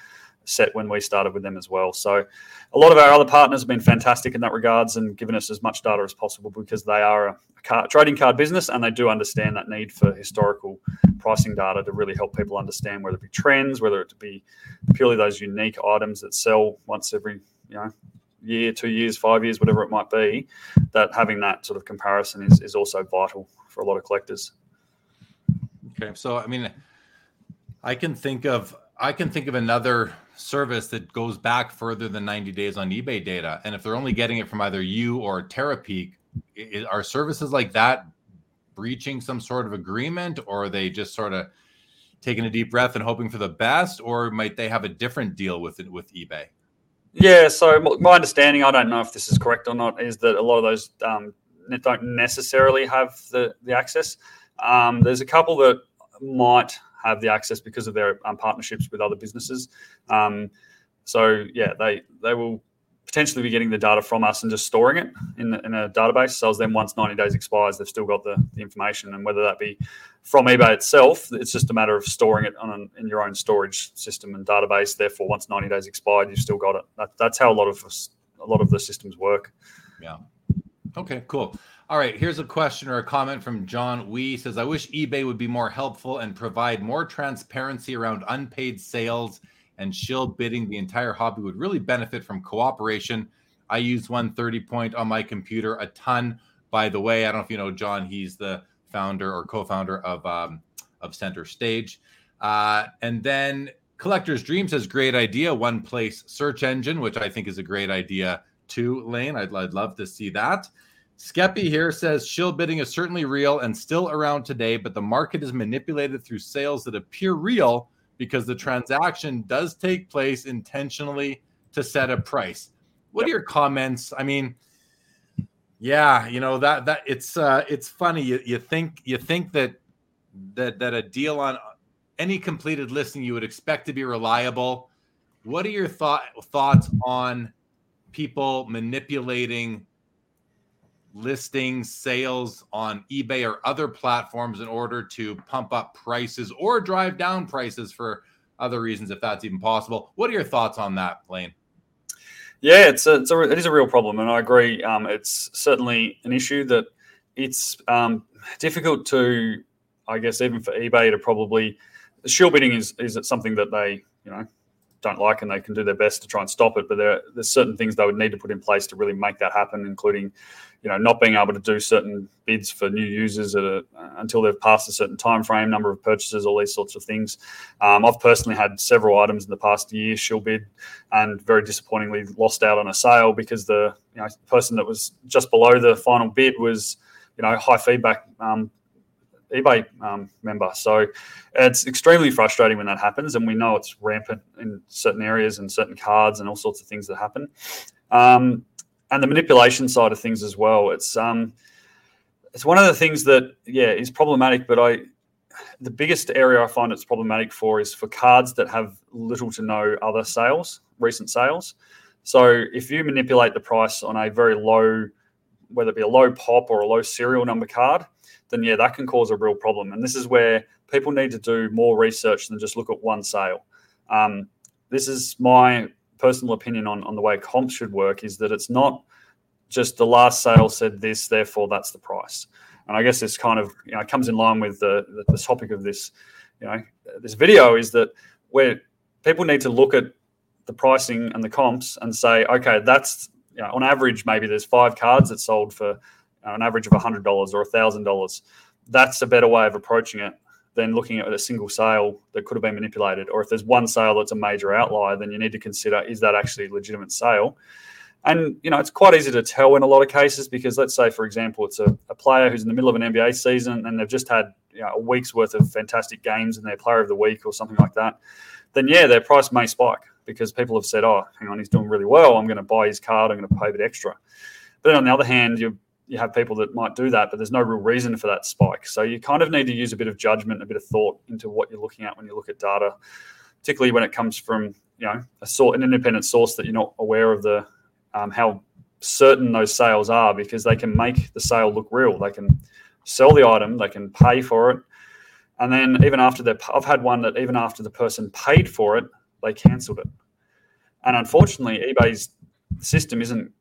set when we started with them as well. So a lot of our other partners have been fantastic in that regards and given us as much data as possible because they are a trading card business and they do understand that need for historical pricing data to really help people understand whether it be trends, whether it be purely those unique items that sell once every you know year, two years, five years, whatever it might be. That having that sort of comparison is is also vital for a lot of collectors. Okay, so I mean, I can think of I can think of another service that goes back further than 90 days on eBay data. And if they're only getting it from either you or Terapeak, are services like that breaching some sort of agreement or are they just sort of taking a deep breath and hoping for the best or might they have a different deal with it with eBay? Yeah, so my understanding, I don't know if this is correct or not, is that a lot of those um, don't necessarily have the, the access. Um, there's a couple that might have the access because of their um, partnerships with other businesses. Um, so yeah, they they will potentially be getting the data from us and just storing it in, in a database. So then once 90 days expires, they've still got the, the, information. And whether that be from eBay itself, it's just a matter of storing it on an, in your own storage system and database. Therefore, once 90 days expired, you've still got it. That, that's how a lot of a lot of the systems work. Yeah. Okay. Cool. All right, here's a question or a comment from John Wee says, I wish eBay would be more helpful and provide more transparency around unpaid sales and shill bidding. The entire hobby would really benefit from cooperation. I use 130 point on my computer a ton. By the way, I don't know if you know John, he's the founder or co-founder of um, of Center Stage. Uh, and then Collector's Dream says, great idea. One place search engine, which I think is a great idea too, Laine. I'd, I'd love to see that. Skeppy here says shill bidding is certainly real and still around today, but the market is manipulated through sales that appear real because the transaction does take place intentionally to set a price. What yep. are your comments? I mean, yeah, you know that that it's uh it's funny. You, you think you think that that that a deal on any completed listing you would expect to be reliable. What are your thought thoughts on people manipulating listings, sales on eBay or other platforms in order to pump up prices or drive down prices for other reasons, if that's even possible. What are your thoughts on that, Laine? Yeah, it's a, it's a, it is a real problem, and I agree. Um, it's certainly an issue that it's um, difficult to, I guess, even for eBay to probably. Shill bidding is is it something that they you know don't like, and they can do their best to try and stop it. But there, there's certain things they would need to put in place to really make that happen, including you know, not being able to do certain bids for new users a, until they've passed a certain time frame, number of purchases, all these sorts of things. Um, I've personally had several items in the past year shill bid, and very disappointingly lost out on a sale because the you know person that was just below the final bid was you know high feedback um, eBay um, member. So it's extremely frustrating when that happens, and we know it's rampant in certain areas and certain cards and all sorts of things that happen. Um, and the manipulation side of things as well. It's um, it's one of the things that yeah is problematic. But I, the biggest area I find it's problematic for is for cards that have little to no other sales, recent sales. So if you manipulate the price on a very low, whether it be a low pop or a low serial number card, then yeah, that can cause a real problem. And this is where people need to do more research than just look at one sale. Um, this is my personal opinion on, on the way comps should work is that it's not just the last sale said this, therefore that's the price. And I guess this kind of you know comes in line with the, the, the topic of this you know this video is that where people need to look at the pricing and the comps and say, okay, that's you know, on average maybe there's five cards that sold for an average of hundred dollars or thousand dollars. That's a better way of approaching it than looking at a single sale that could have been manipulated. Or if there's one sale that's a major outlier, then you need to consider is that actually a legitimate sale? And you know, it's quite easy to tell in a lot of cases because let's say, for example, it's a, a player who's in the middle of an NBA season and they've just had you know, a week's worth of fantastic games and they're player of the week or something like that. Then yeah, their price may spike because people have said, "Oh, hang on, he's doing really well. I'm going to buy his card. I'm going to pay a bit extra." But then on the other hand, you you have people that might do that, but there's no real reason for that spike. So you kind of need to use a bit of judgment, a bit of thought into what you're looking at when you look at data, particularly when it comes from you know a sort an independent source that you're not aware of the um, how certain those sales are because they can make the sale look real. They can sell the item, they can pay for it, and then even after they I've had one that even after the person paid for it, they cancelled it. And unfortunately, eBay's system isn't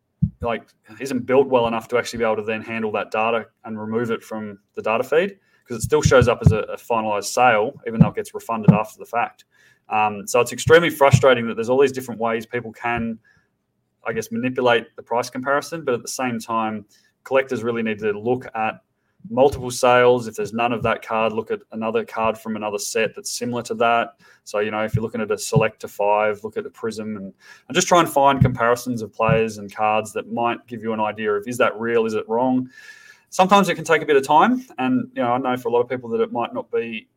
like isn't built well enough to actually be able to then handle that data and remove it from the data feed because it still shows up as a, a, finalized sale, even though it gets refunded after the fact. Um, so it's extremely frustrating that there's all these different ways people can, I guess, manipulate the price comparison, but at the same time, collectors really need to look at multiple sales. If there's none of that card, look at another card from another set that's similar to that. So, you know, if you're looking at a select to five, look at the prism and, and just try and find comparisons of players and cards that might give you an idea of is that real, is it wrong? Sometimes it can take a bit of time. And, you know, I know for a lot of people that it might not be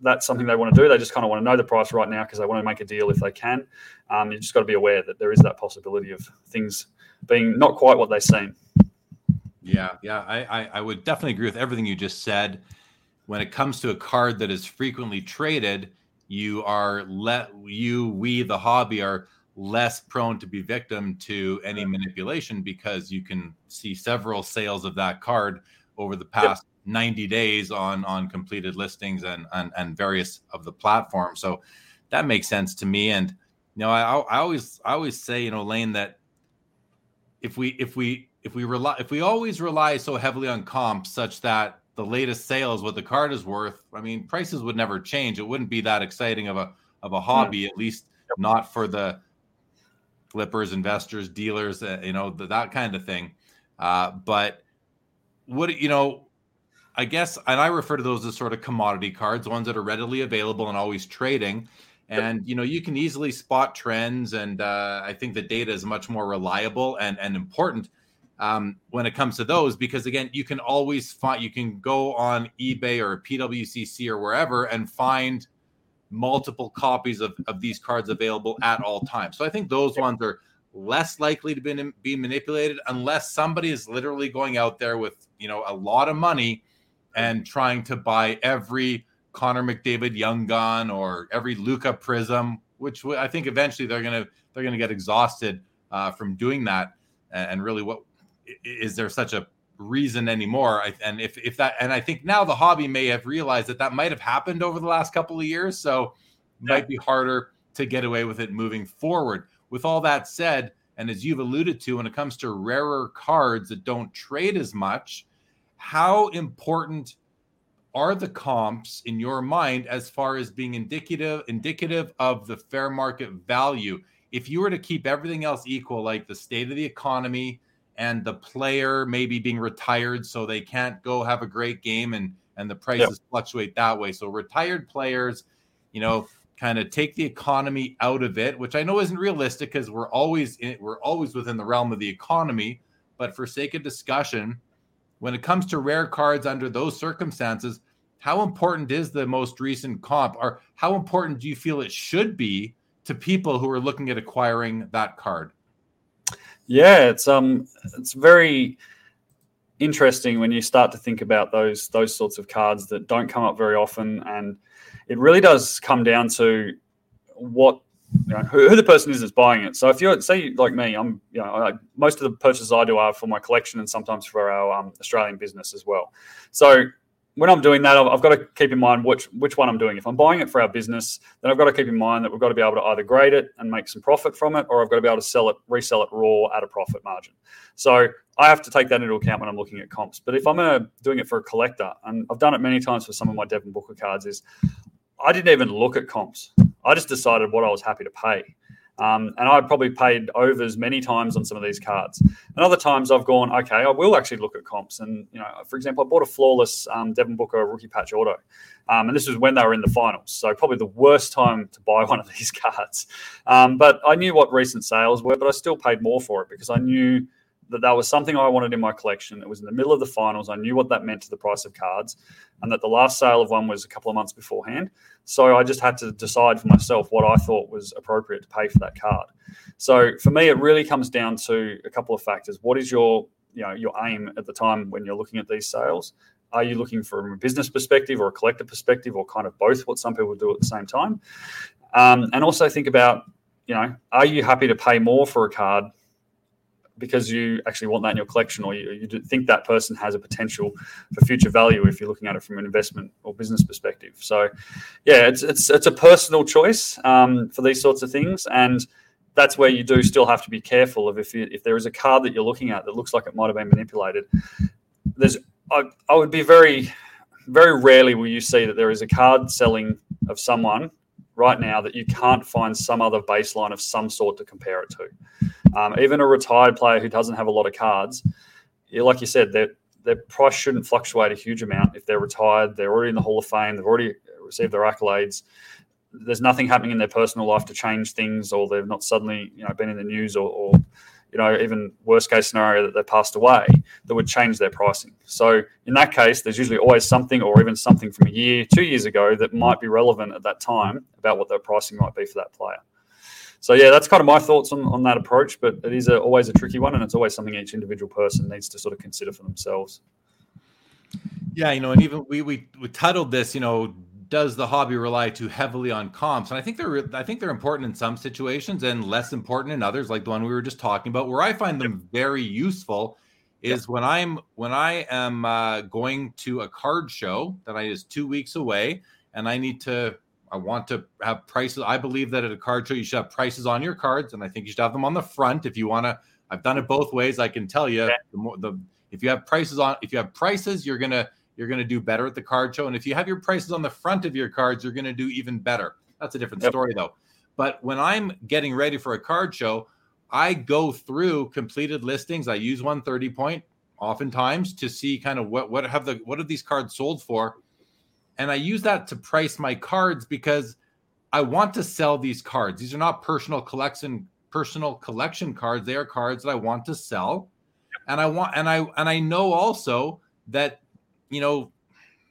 that's something they want to do. They just kind of want to know the price right now because they want to make a deal if they can. Um, you just got to be aware that there is that possibility of things being not quite what they seem. Yeah, yeah, I, I, I would definitely agree with everything you just said. When it comes to a card that is frequently traded, you are let you we the hobby are less prone to be victim to any manipulation because you can see several sales of that card over the past yep. 90 days on on completed listings and, and and various of the platforms so that makes sense to me and you know I, I always i always say you know Laine that if we if we if we rely if we always rely so heavily on comps such that the latest sales what the card is worth, I mean, prices would never change. It wouldn't be that exciting of a of a hobby, at least not for the flippers, investors, dealers, uh, you know, the, that kind of thing. Uh, but what you know, I guess, and I refer to those as sort of commodity cards, ones that are readily available and always trading. And you know, you can easily spot trends, and uh, I think the data is much more reliable and and important um, when it comes to those because again, you can always find you can go on eBay or PWCC or wherever and find multiple copies of, of these cards available at all times. So I think those ones are less likely to be, be manipulated unless somebody is literally going out there with you know a lot of money and trying to buy every Connor McDavid Young Gun or every Luka Prism, which I think eventually they're gonna they're gonna get exhausted uh, from doing that. And really, what is there such a reason anymore. And if if that and I think now the hobby may have realized that that might have happened over the last couple of years, so yeah. might be harder to get away with it moving forward. With all that said, and as you've alluded to, when it comes to rarer cards that don't trade as much, how important are the comps in your mind as far as being indicative indicative of the fair market value? If you were to keep everything else equal, like the state of the economy, and the player maybe being retired so they can't go have a great game and and the prices yep. fluctuate that way. So retired players, you know, kind of take the economy out of it, which I know isn't realistic because we're always in, we're always within the realm of the economy. But for sake of discussion, when it comes to rare cards under those circumstances, how important is the most recent comp, or how important do you feel it should be to people who are looking at acquiring that card? Yeah, it's um, it's very interesting when you start to think about those those sorts of cards that don't come up very often, and it really does come down to what you know, who, who, the person is that's buying it. So if you're say like me, I'm you know I, most of the purchases I do are for my collection and sometimes for our um, Australian business as well. So when I'm doing that, I've got to keep in mind which which one I'm doing. If I'm buying it for our business, then I've got to keep in mind that we've got to be able to either grade it and make some profit from it, or I've got to be able to sell it, resell it raw at a profit margin. So I have to take that into account when I'm looking at comps. But if I'm uh, doing it for a collector, and I've done it many times for some of my Devin Booker cards, is I didn't even look at comps. I just decided what I was happy to pay. Um, and I probably paid overs many times on some of these cards. And other times I've gone, okay, I will actually look at comps. And, you know, for example, I bought a flawless um, Devin Booker rookie patch auto. Um, and this was when they were in the finals. So probably the worst time to buy (laughs) one of these cards. Um, but I knew what recent sales were, but I still paid more for it because I knew that that was something I wanted in my collection. It was in the middle of the finals. I knew what that meant to the price of cards, and that the last sale of one was a couple of months beforehand. So I just had to decide for myself what I thought was appropriate to pay for that card. So for me, it really comes down to a couple of factors. What is your you know your aim at the time when you're looking at these sales? Are you looking from a business perspective or a collector perspective, or kind of both? What some people do at the same time, um, and also think about you know, are you happy to pay more for a card because you actually want that in your collection or you, you think that person has a potential for future value if you're looking at it from an investment or business perspective. So, yeah, it's it's it's a personal choice um, for these sorts of things, and that's where you do still have to be careful of if you, if there is a card that you're looking at that looks like it might have been manipulated. There's I, I would be very very rarely will you see that there is a card selling of someone right now that you can't find some other baseline of some sort to compare it to. Um, even a retired player who doesn't have a lot of cards, like you said, their their price shouldn't fluctuate a huge amount. If they're retired, they're already in the Hall of Fame, they've already received their accolades. There's nothing happening in their personal life to change things, or they've not suddenly, you know, been in the news, or, or you know, even worst case scenario that they passed away, that would change their pricing. So in that case, there's usually always something or even something from a year, two years ago that might be relevant at that time about what their pricing might be for that player. So yeah, that's kind of my thoughts on, on that approach, but it is a, always a tricky one, and it's always something each individual person needs to sort of consider for themselves. Yeah, you know, and even we we, we titled this, you know, does the hobby rely too heavily on comps? And I think they're I think they're important in some situations and less important in others, like the one we were just talking about. Where I find them very useful is when I'm when I am uh, going to a card show that I is two weeks away, and I need to I want to have prices. I believe that at a card show you should have prices on your cards, and I think you should have them on the front if you want to I've done it both ways. I can tell you, the more the if you have prices on, if you have prices, you're gonna you're gonna do better at the card show, and if you have your prices on the front of your cards, you're gonna do even better. That's a different yep. story though. But when I'm getting ready for a card show, I go through completed listings. I use 130 point oftentimes to see kind of what what have the what have these cards sold for, and I use that to price my cards because I want to sell these cards. These are not personal collection personal collection cards. They are cards that I want to sell. And I want and I and I know also that you know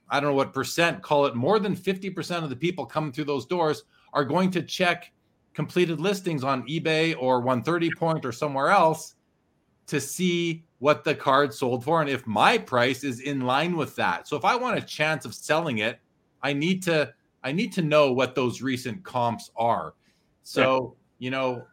I don't know what percent, call it more than 50% of the people coming through those doors are going to check completed listings on eBay or 130 point or somewhere else to see what the card sold for and if my price is in line with that. So if I want a chance of selling it, I need to I need to know what those recent comps are. So, you know,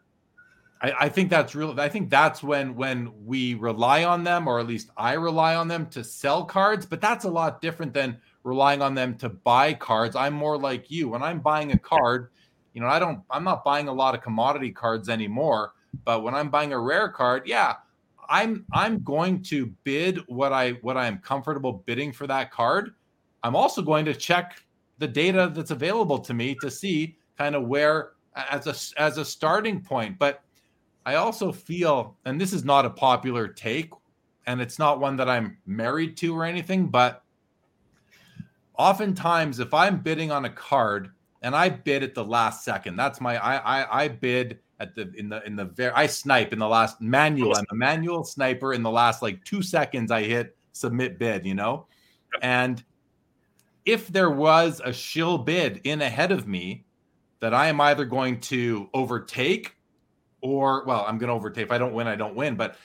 I, I, think that's real. I think that's when when we rely on them, or at least I rely on them to sell cards. But that's a lot different than relying on them to buy cards. I'm more like you. When I'm buying a card, you know, I don't. I'm not buying a lot of commodity cards anymore. But when I'm buying a rare card, yeah, I'm I'm going to bid what I what I am comfortable bidding for that card. I'm also going to check the data that's available to me to see kind of where as a as a starting point. But I also feel, and this is not a popular take, and it's not one that I'm married to or anything, but oftentimes if I'm bidding on a card and I bid at the last second, that's my I I, I bid at the in the in the very I snipe in the last manual. I'm a manual sniper in the last like two seconds I hit submit bid, you know? And if there was a shill bid in ahead of me that I am either going to overtake or well, I'm going to overtake. If I don't win, I don't win. But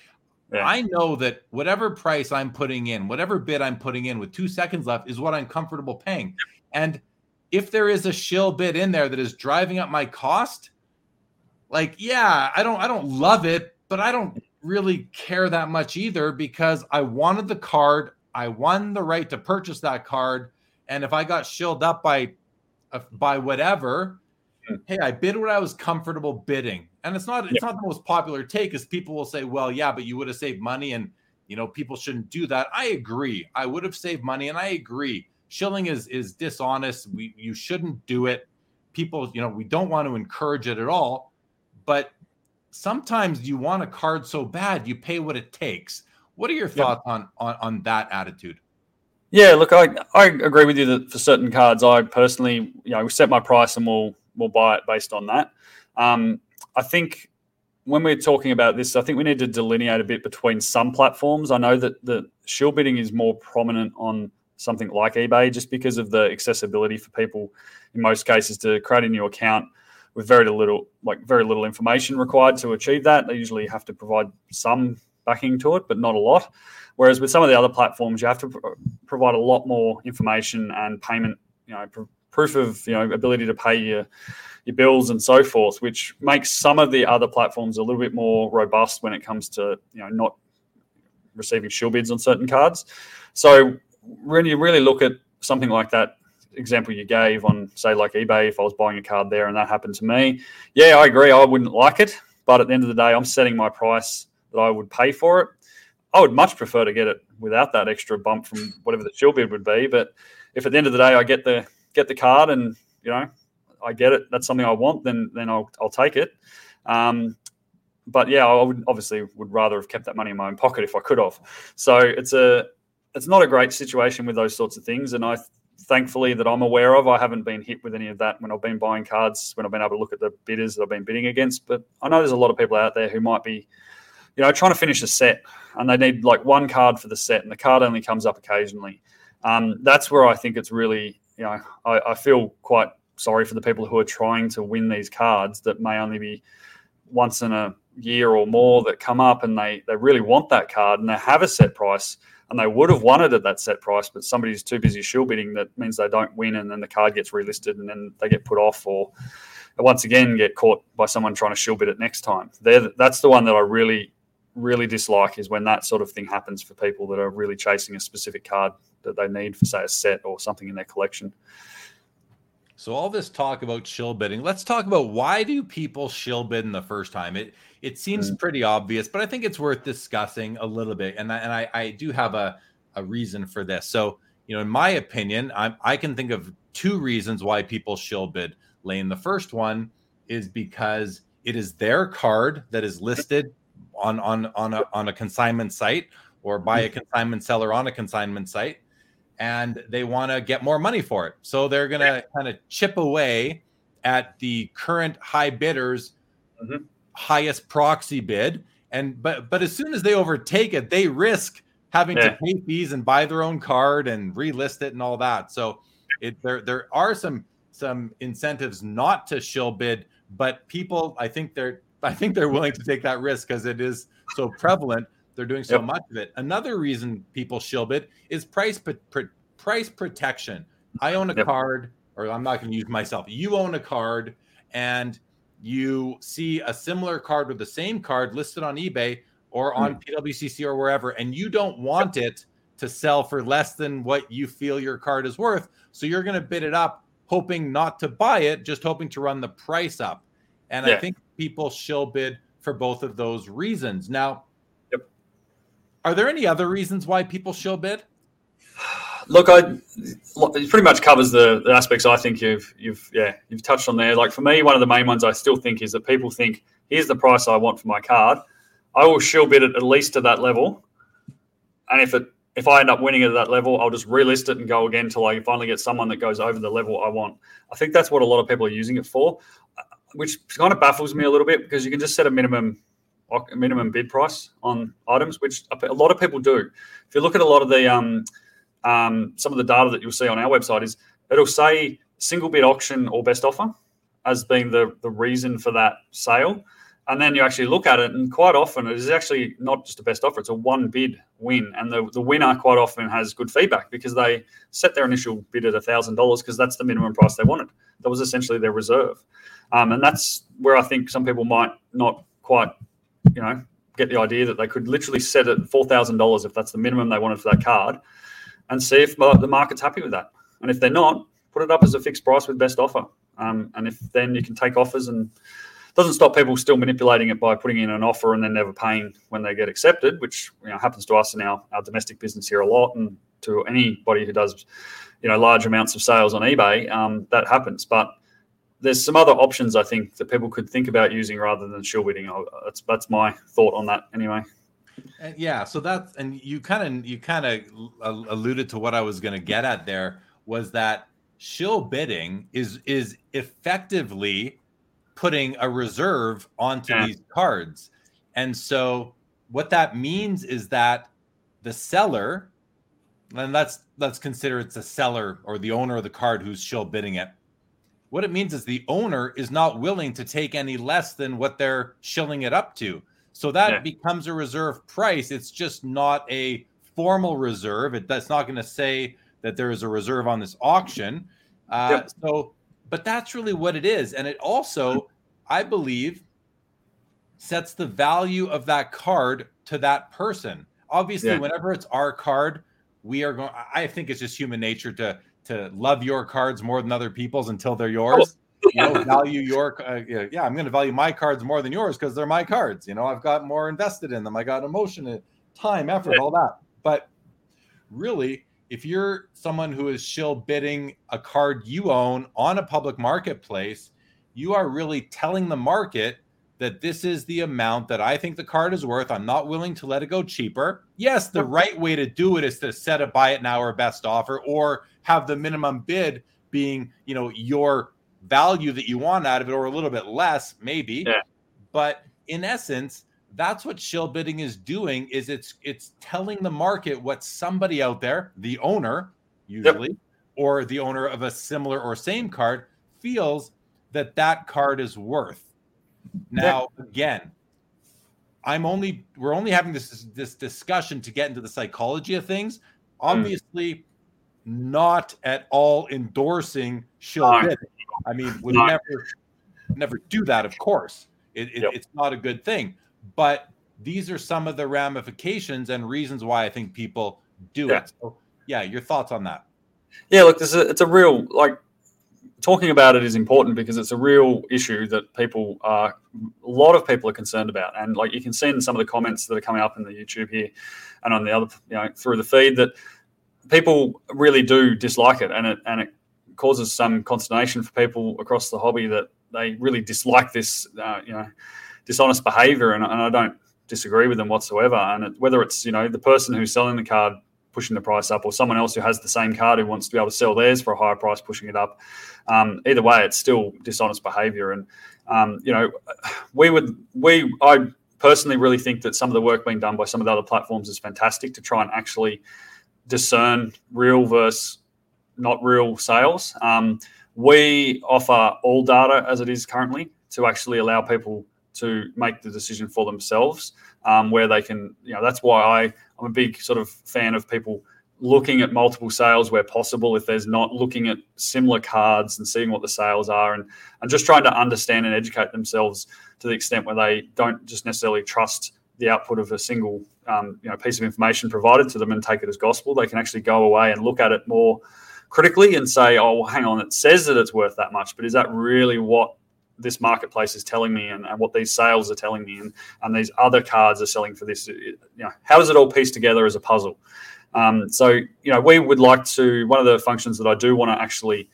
yeah. I know that whatever price I'm putting in, whatever bid I'm putting in with two seconds left is what I'm comfortable paying. And if there is a shill bid in there that is driving up my cost, like yeah, I don't I don't love it, but I don't really care that much either because I wanted the card, I won the right to purchase that card, and if I got shilled up by uh, by whatever, hmm. hey, I bid what I was comfortable bidding and it's not it's not the most popular take because people will say well yeah but you would have saved money and you know people shouldn't do that. I agree. I would have saved money and i agree. Shilling is is dishonest. We you shouldn't do it. People you know we don't want to encourage it at all but sometimes you want a card so bad you pay what it takes. What are your thoughts on, on on that attitude? Yeah look i i agree with you that for certain cards i personally you know set my price and we'll we'll buy it based on that. Um, I think when we're talking about this, I think we need to delineate a bit between some platforms. I know that the shill bidding is more prominent on something like eBay just because of the accessibility for people in most cases to create a new account with very little like very little information required to achieve that. They usually have to provide some backing to it, but not a lot. Whereas with some of the other platforms, you have to provide a lot more information and payment, you know, proof of you know ability to pay your your bills and so forth, which makes some of the other platforms a little bit more robust when it comes to you know not receiving shill bids on certain cards. So when you really look at something like that example you gave on say like eBay, if I was buying a card there and that happened to me, yeah, I agree, I wouldn't like it. But at the end of the day, I'm setting my price that I would pay for it. I would much prefer to get it without that extra bump from whatever the shill bid would be. But if at the end of the day I get the get the card and you know I get it. That's something I want. Then then I'll I'll take it. Um, but yeah, I would obviously would rather have kept that money in my own pocket if I could have. So it's a it's not a great situation with those sorts of things, and I thankfully that I'm aware of, I haven't been hit with any of that when I've been buying cards, when I've been able to look at the bidders that I've been bidding against. But I know there's a lot of people out there who might be, you know, trying to finish a set and they need like one card for the set, and the card only comes up occasionally. Um, that's where I think it's really, you know, I, I feel quite sorry for the people who are trying to win these cards that may only be once in a year or more that come up and they they really want that card and they have a set price and they would have wanted at that set price, but somebody's too busy shill bidding that means they don't win and then the card gets relisted and then they get put off or once again get caught by someone trying to shill bid it next time. They're, that's the one that I really really dislike is when that sort of thing happens for people that are really chasing a specific card that they need for say a set or something in their collection. So all this talk about shill bidding, let's talk about why do people shill bid in the first time? It it seems mm. pretty obvious, but I think it's worth discussing a little bit. And I, and I, I do have a, a reason for this. So, you know, in my opinion, I, I can think of two reasons why people shill bid Laine. The first one is because it is their card that is listed on on on a, on a consignment site or by a mm. consignment seller on a consignment site and they want to get more money for it. So they're going to kind of chip away at the current high bidders mm-hmm. highest proxy bid and but but as soon as they overtake it they risk having yeah. to pay fees and buy their own card and relist it and all that. So it there there are some some incentives not to shill bid, but people I think they're I think they're willing to take that risk because it is so prevalent they're doing so yep. much of it. Another reason people shill it is price pr- price protection. I own a yep. card, or I'm not going to use myself. You own a card, and you see a similar card with the same card listed on eBay or hmm. on mm. PWCC or wherever, and you don't want it to sell for less than what you feel your card is worth. So you're going to bid it up, hoping not to buy it, just hoping to run the price up. And yeah. I think people shill bid for both of those reasons. Now, are there any other reasons why people shill bid? Look, I it pretty much covers the, the, aspects I think you've you've yeah you've touched on there. Like for me, one of the main ones I still think is that people think here's the price I want for my card. I will shill bid it at least to that level, and if it if I end up winning at that level, I'll just relist it and go again until I finally get someone that goes over the level I want. I think that's what a lot of people are using it for, which kind of baffles me a little bit because you can just set a minimum minimum bid price on items, which a lot of people do. If you look at a lot of the um, um, some of the data that you'll see on our website, is it'll say single bid auction or best offer as being the the reason for that sale. And then you actually look at it, and quite often it is actually not just a best offer; it's a one bid win. And the, the winner quite often has good feedback because they set their initial bid at thousand dollars because that's the minimum price they wanted. That was essentially their reserve, um, and that's where I think some people might not quite you know, get the idea that they could literally set it four thousand dollars if that's the minimum they wanted for that card, and see if the market's happy with that. And if they're not, put it up as a fixed price with best offer. Um, and if then you can take offers and doesn't stop people still manipulating it by putting in an offer and then never paying when they get accepted, which you know, happens to us in our, our domestic business here a lot, and to anybody who does you know large amounts of sales on eBay, um, that happens. But there's some other options I think that people could think about using rather than shill bidding. That's that's my thought on that anyway. And yeah, so that's and you kind of you kind of alluded to what I was going to get at there was that shill bidding is is effectively putting a reserve onto yeah. these cards. And so what that means is that the seller and let's let's consider it's the seller or the owner of the card who's shill bidding it what it means is the owner is not willing to take any less than what they're shilling it up to. So that yeah. becomes a reserve price. It's just not a formal reserve. It, that's not going to say that there is a reserve on this auction. Uh, yep. So, but that's really what it is. And it also, I believe, sets the value of that card to that person. Obviously, yeah. whenever it's our card, we are going, I think it's just human nature to to love your cards more than other people's until they're yours. Oh, yeah. You know, (laughs) value your uh, yeah. I'm going to value my cards more than yours because they're my cards. You know, I've got more invested in them. I got emotion, time, effort, all that. But really, if you're someone who is shill bidding a card you own on a public marketplace, you are really telling the market that this is the amount that I think the card is worth. I'm not willing to let it go cheaper. Yes, the right way to do it is to set a buy it now or best offer or have the minimum bid being, you know, your value that you want out of it or a little bit less maybe. Yeah. But in essence, that's what shill bidding is doing is it's it's telling the market what somebody out there, the owner usually yep. or the owner of a similar or same card feels that that card is worth now, again, I'm only we're only having this this discussion to get into the psychology of things. Hmm. Obviously, mm. Not at all endorsing shill bidding. I mean, would not. never never do that. Of course, it, it, yep. it's not a good thing. But these are some of the ramifications and reasons why I think people do yeah. it. So, yeah, your thoughts on that? Yeah, look, this is a, it's a real like talking about it is important because it's a real issue that people are a lot of people are concerned about and like you can see in some of the comments that are coming up in the youtube here and on the other you know through the feed that people really do dislike it and it and it causes some consternation for people across the hobby that they really dislike this uh, you know dishonest behavior and, and i don't disagree with them whatsoever and it, whether it's you know the person who's selling the card pushing the price up, or someone else who has the same card who wants to be able to sell theirs for a higher price, pushing it up. Um, either way, it's still dishonest behaviour. And um, you know, we would we I personally really think that some of the work being done by some of the other platforms is fantastic to try and actually discern real versus not real sales. Um, we offer all data as it is currently to actually allow people to make the decision for themselves, um, where they can, you know, that's why I I'm a big sort of fan of people looking at multiple sales where possible if there's not looking at similar cards and seeing what the sales are and, and just trying to understand and educate themselves to the extent where they don't just necessarily trust the output of a single um, you know piece of information provided to them and take it as gospel. They can actually go away and look at it more critically and say oh well, hang on it says that it's worth that much but is that really what this marketplace is telling me and, and, what these sales are telling me and, and these other cards are selling for this? You know how does it all piece together as a puzzle? Um, so you know we would like to one of the functions that i do want to actually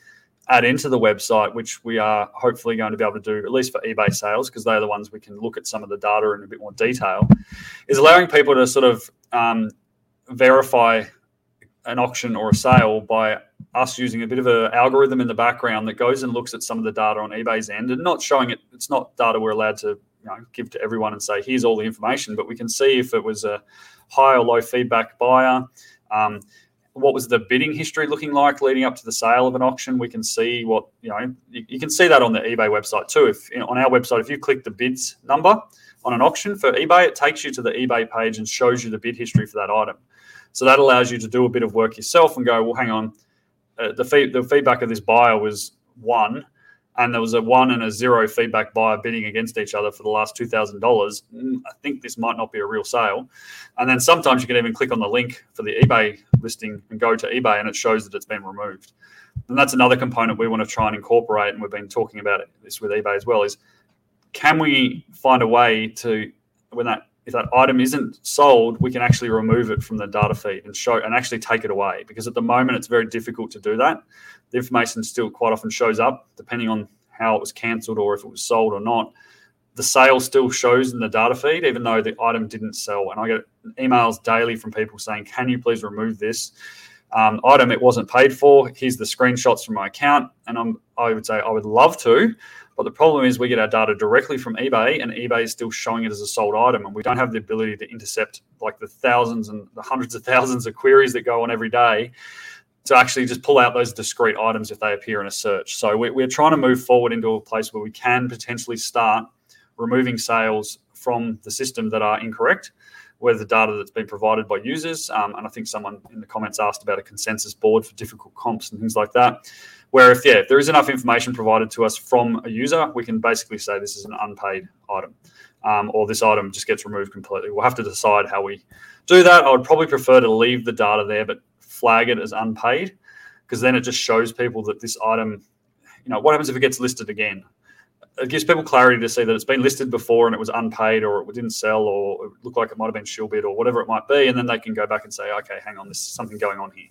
add into the website which we are hopefully going to be able to do at least for ebay sales because they're the ones we can look at some of the data in a bit more detail is allowing people to sort of um, verify an auction or a sale by us using a bit of an algorithm in the background that goes and looks at some of the data on eBay's end and not showing it. It's not data we're allowed to you know, give to everyone and say, here's all the information, but we can see if it was a high or low feedback buyer. Um, what was the bidding history looking like leading up to the sale of an auction? We can see what you know. You, you can see that on the eBay website too. If you know, on our website, if you click the bids number on an auction for eBay, it takes you to the eBay page and shows you the bid history for that item. So that allows you to do a bit of work yourself and go, well, hang on, uh, the, fee- the feedback of this buyer was one, and there was a one and a zero feedback buyer bidding against each other for the last two thousand dollars. Mm, I think this might not be a real sale. And then sometimes you can even click on the link for the eBay listing and go to eBay, and it shows that it's been removed. And that's another component we want to try and incorporate, and we've been talking about it, this with eBay as well. Is can we find a way to when that if that item isn't sold, we can actually remove it from the data feed and show and actually take it away. Because at the moment, it's very difficult to do that. The information still quite often shows up, depending on how it was cancelled or if it was sold or not. The sale still shows in the data feed, even though the item didn't sell. And I get emails daily from people saying, "Can you please remove this um, item? It wasn't paid for. Here's the screenshots from my account." And I'm, I would say I would love to, but the problem is we get our data directly from eBay, and eBay is still showing it as a sold item, and we don't have the ability to intercept like the thousands and the hundreds of thousands of queries that go on every day to actually just pull out those discrete items if they appear in a search. So we, are trying to move forward into a place where we can potentially start removing sales from the system that are incorrect, where the data that's been provided by users. Um, and I think someone in the comments asked about a consensus board for difficult comps and things like that. Where if yeah, if there is enough information provided to us from a user, we can basically say this is an unpaid item, um, or this item just gets removed completely. We'll have to decide how we do that. I would probably prefer to leave the data there, but flag it as unpaid, because then it just shows people that this item, you know, what happens if it gets listed again? it gives people clarity to see that it's been listed before and it was unpaid or it didn't sell or it looked like it might have been shill bid or whatever it might be. And then they can go back and say, okay, hang on, there's something going on here.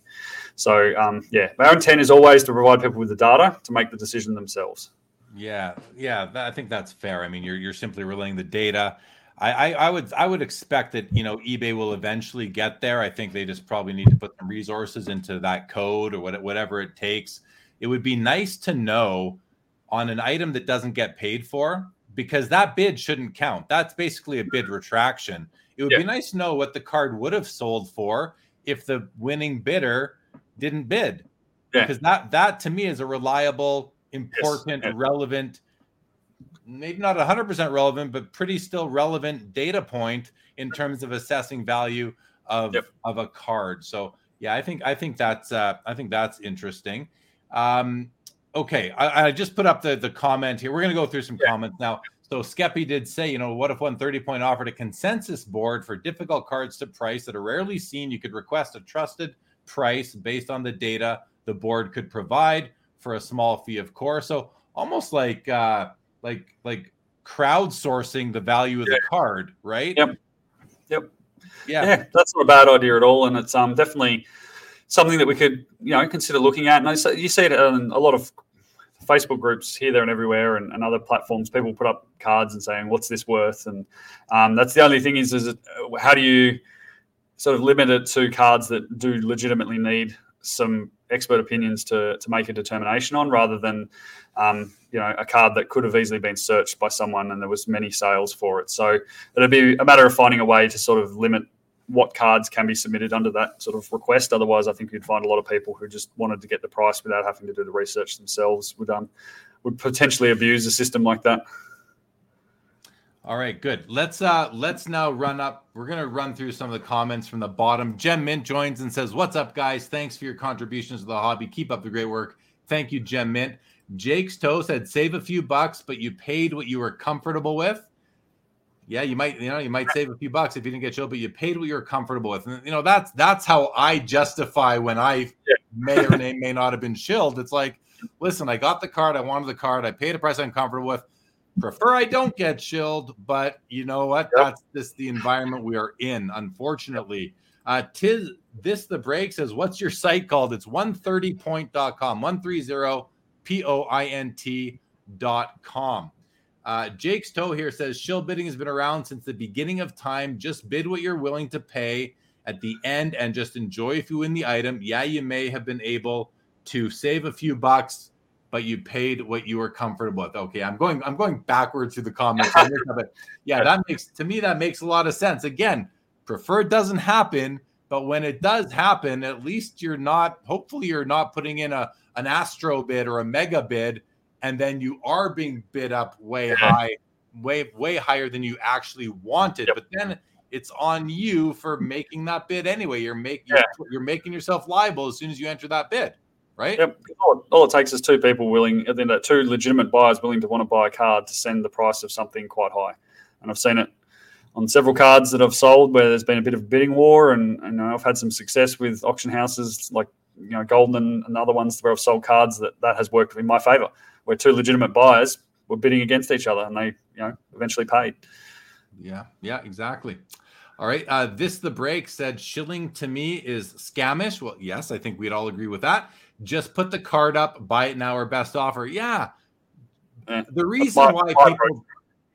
So, um, yeah, our intent is always to provide people with the data to make the decision themselves. Yeah, yeah, I think that's fair. I mean, you're you're simply relaying the data. I, I, I would I would expect that you know eBay will eventually get there. I think they just probably need to put some resources into that code or whatever it takes. It would be nice to know on an item that doesn't get paid for because that bid shouldn't count. That's basically a bid retraction. It would yeah. be nice to know what the card would have sold for if the winning bidder didn't bid. Yeah. Because that that to me is a reliable, important, yes. relevant, maybe not 100% relevant, but pretty still relevant data point in terms of assessing value of yep. of a card. So yeah, I think I think that's uh, I think that's interesting. Um, okay, I, I, just put up the the comment here. We're going to go through some yeah. comments now. So Skeppy did say, you know, what if one 30 point offered a consensus board for difficult cards to price that are rarely seen? You could request a trusted price based on the data the board could provide for a small fee, of course. So almost like uh, like like crowdsourcing the value of yeah. the card, right? Yep. Yep. Yeah. yeah, that's not a bad idea at all, and it's um definitely something that we could you know consider looking at. And I, you see it in a lot of Facebook groups here, there, and everywhere, and, and, other platforms. People put up cards and saying, "What's this worth?" And um, that's the only thing is, is it, how do you sort of limit it to cards that do legitimately need some expert opinions to to make a determination on, rather than um, you know a card that could have easily been searched by someone and there was many sales for it. So it'd be a matter of finding a way to sort of limit what cards can be submitted under that sort of request. Otherwise, I think you'd find a lot of people who just wanted to get the price without having to do the research themselves would um would potentially abuse a system like that. All right, good. Let's uh let's now run up. We're gonna run through some of the comments from the bottom. Gem Mint joins and says, "What's up, guys? Thanks for your contributions to the hobby. Keep up the great work. Thank you, Gem Mint." Jake's Toe said, "Save a few bucks, but you paid what you were comfortable with." yeah, you might, you know, you might save a few bucks if you didn't get shilled, but you paid what you're comfortable with. And you know, that's that's how I justify when I yeah. may or may, may not have been shilled. It's like, listen, I got the card, I wanted the card, I paid a price I'm comfortable with. Prefer I don't get shilled, but you know what? Yep. That's just the environment we are in, unfortunately. Uh tis this the break says, what's your site called? It's 130point.com, 130 P O I N T.com. Uh, Jake's Toe here says shill bidding has been around since the beginning of time. Just bid what you're willing to pay at the end and just enjoy if you win the item. Yeah, you may have been able to save a few bucks, but you paid what you were comfortable with. Okay, I'm going I'm going backwards through the comments. but yeah, that makes to me that makes a lot of sense. Again, preferred doesn't happen, but when it does happen, at least you're not hopefully you're not putting in a an astro bid or a mega bid and then you are being bid up way high, way way higher than you actually wanted. Yep. But then it's on you for making that bid anyway. You're making yeah. you're, you're, making yourself liable as soon as you enter that bid, right? Yep. All, all, it takes is two people willing, and then two legitimate buyers willing to want to buy a card to send the price of something quite high. And I've seen it on several cards that I've sold where there's been a bit of bidding war, and, and I've had some success with auction houses like you know Goldin and, other ones where I've sold cards that that has worked in my favor where two legitimate buyers were bidding against each other and they, you know, eventually paid. Yeah, yeah, exactly. All right. Uh, this the break said shilling to me is scamish. Well, yes, I think we'd all agree with that. Just put the card up, buy it now or best offer. Yeah. The reason why people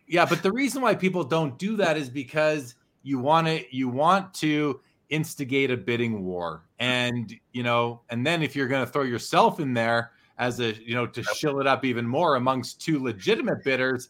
Yeah, but the reason why people don't do that is because you want to you want to instigate a bidding war. And you know, and then if you're gonna throw yourself in there, as a you know to shill it up even more amongst two legitimate bidders